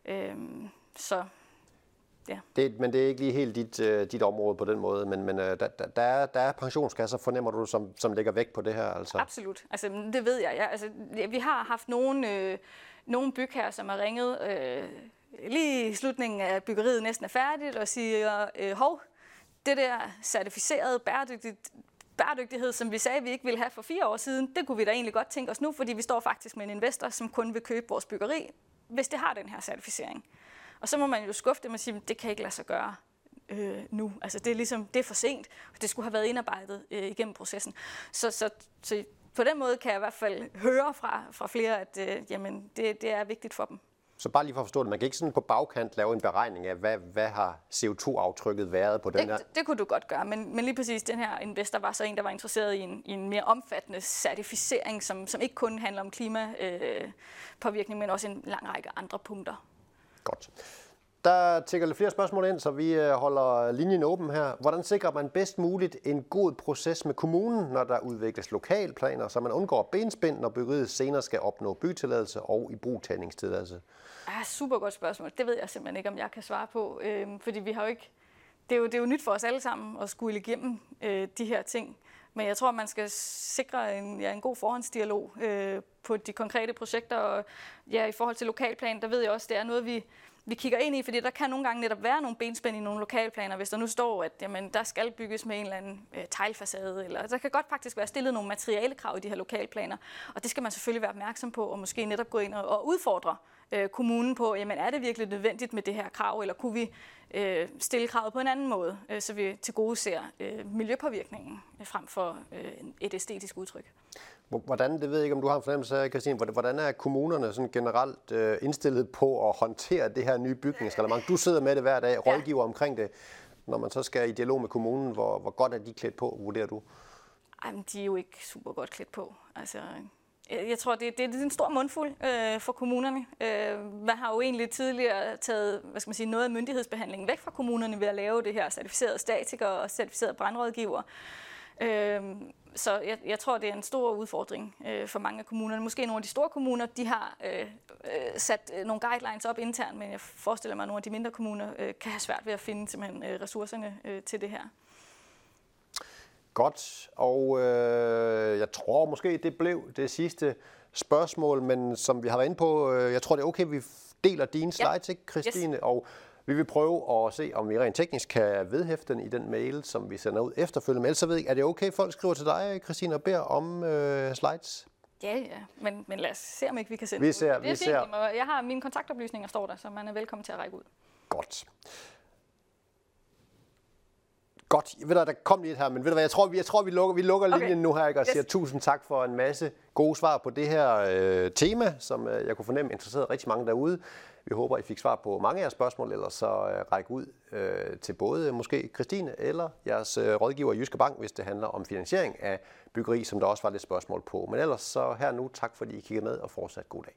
Øhm, så ja. Det, men det er ikke lige helt dit, uh, dit område på den måde, men, men uh, der, der, er, der er pensionskasser, fornemmer du, som, som lægger vægt på det her? Altså. Absolut. Altså, det ved jeg. Ja, altså, vi har haft nogle, øh, nogle bygherrer, som har ringet øh, lige i slutningen af byggeriet næsten er færdigt og siger, øh, hov, det der certificerede bæredygtigt bæredygtighed, som vi sagde, vi ikke ville have for fire år siden, det kunne vi da egentlig godt tænke os nu, fordi vi står faktisk med en investor, som kun vil købe vores byggeri, hvis det har den her certificering. Og så må man jo skuffe dem og sige, det kan ikke lade sig gøre øh, nu. Altså det er ligesom, det er for sent, og det skulle have været indarbejdet øh, igennem processen. Så, så, så på den måde kan jeg i hvert fald høre fra, fra flere, at øh, jamen, det, det er vigtigt for dem. Så bare lige for at forstå det, man kan ikke sådan på bagkant lave en beregning af, hvad, hvad har CO2-aftrykket været på den det, her? Det, kunne du godt gøre, men, men lige præcis den her investor var så en, der var interesseret i en, i en mere omfattende certificering, som, som ikke kun handler om klimapåvirkning, øh, men også en lang række andre punkter. Godt. Der tækker lidt flere spørgsmål ind, så vi øh, holder linjen åben her. Hvordan sikrer man bedst muligt en god proces med kommunen, når der udvikles lokalplaner, så man undgår benspænd, når byggeriet senere skal opnå byggetilladelse og i brugtagningstilladelse? Ah, super godt spørgsmål. Det ved jeg simpelthen ikke, om jeg kan svare på, øh, fordi vi har jo ikke... Det er, jo, det er jo nyt for os alle sammen at skulle igennem øh, de her ting. Men jeg tror, man skal sikre en, ja, en god forhåndsdialog øh, på de konkrete projekter. Og ja, i forhold til lokalplan, der ved jeg også, det er noget, vi, vi kigger ind i, fordi der kan nogle gange netop være nogle benspænd i nogle lokalplaner, hvis der nu står, at jamen, der skal bygges med en eller anden øh, teglfacade, eller der kan godt faktisk være stillet nogle materialekrav i de her lokalplaner, og det skal man selvfølgelig være opmærksom på, og måske netop gå ind og, og udfordre øh, kommunen på, jamen er det virkelig nødvendigt med det her krav, eller kunne vi øh, stille kravet på en anden måde, øh, så vi til gode ser øh, miljøpåvirkningen øh, frem for øh, et æstetisk udtryk. Hvordan, det ved jeg ikke, om du har en fornemmelse af, Christine, hvordan er kommunerne sådan generelt øh, indstillet på at håndtere det her nye bygningsreglement? Du sidder med det hver dag, rådgiver ja. omkring det. Når man så skal i dialog med kommunen, hvor, hvor godt er de klædt på, vurderer du? Jamen, de er jo ikke super godt klædt på. Altså, Øh, jeg tror, det, det er en stor mundfuld øh, for kommunerne. Øh, man har jo egentlig tidligere taget hvad skal man sige, noget af myndighedsbehandlingen væk fra kommunerne ved at lave det her certificerede statikere og certificerede brandrådgiver. Øh, så jeg, jeg tror, det er en stor udfordring øh, for mange af kommunerne. Måske nogle af de store kommuner, de har øh, øh sat øh, nogle guidelines op internt, men jeg forestiller mig, at nogle af de mindre kommuner øh, kan have svært ved at finde simpelthen, øh, ressourcerne øh, til det her. Godt, og øh, jeg tror måske, det blev det sidste spørgsmål, men som vi har været inde på, øh, jeg tror, det er okay, vi deler dine slides, ja. ikke Christine? Yes. Og vi vil prøve at se, om vi rent teknisk kan vedhæfte den i den mail, som vi sender ud efterfølgende. Men ellers så ved jeg, er det okay, folk skriver til dig, Christine, og beder om øh, slides? Ja, ja, men, men lad os se, om ikke vi kan sende vi ser, ud. Det er vi fint, ser. jeg har mine kontaktoplysninger, står der, så man er velkommen til at række ud. Godt. Godt. Ved du, der kom lige her, men ved du hvad, jeg tror, vi, jeg tror, vi lukker, vi lukker okay. linjen nu her, ikke? og yes. siger tusind tak for en masse gode svar på det her øh, tema, som øh, jeg kunne fornemme interesserede rigtig mange derude. Vi håber, I fik svar på mange af jeres spørgsmål, eller så øh, række ud øh, til både måske Christine eller jeres øh, rådgiver i Jyske Bank, hvis det handler om finansiering af byggeri, som der også var lidt spørgsmål på. Men ellers så her nu, tak fordi I kiggede med, og fortsat god dag.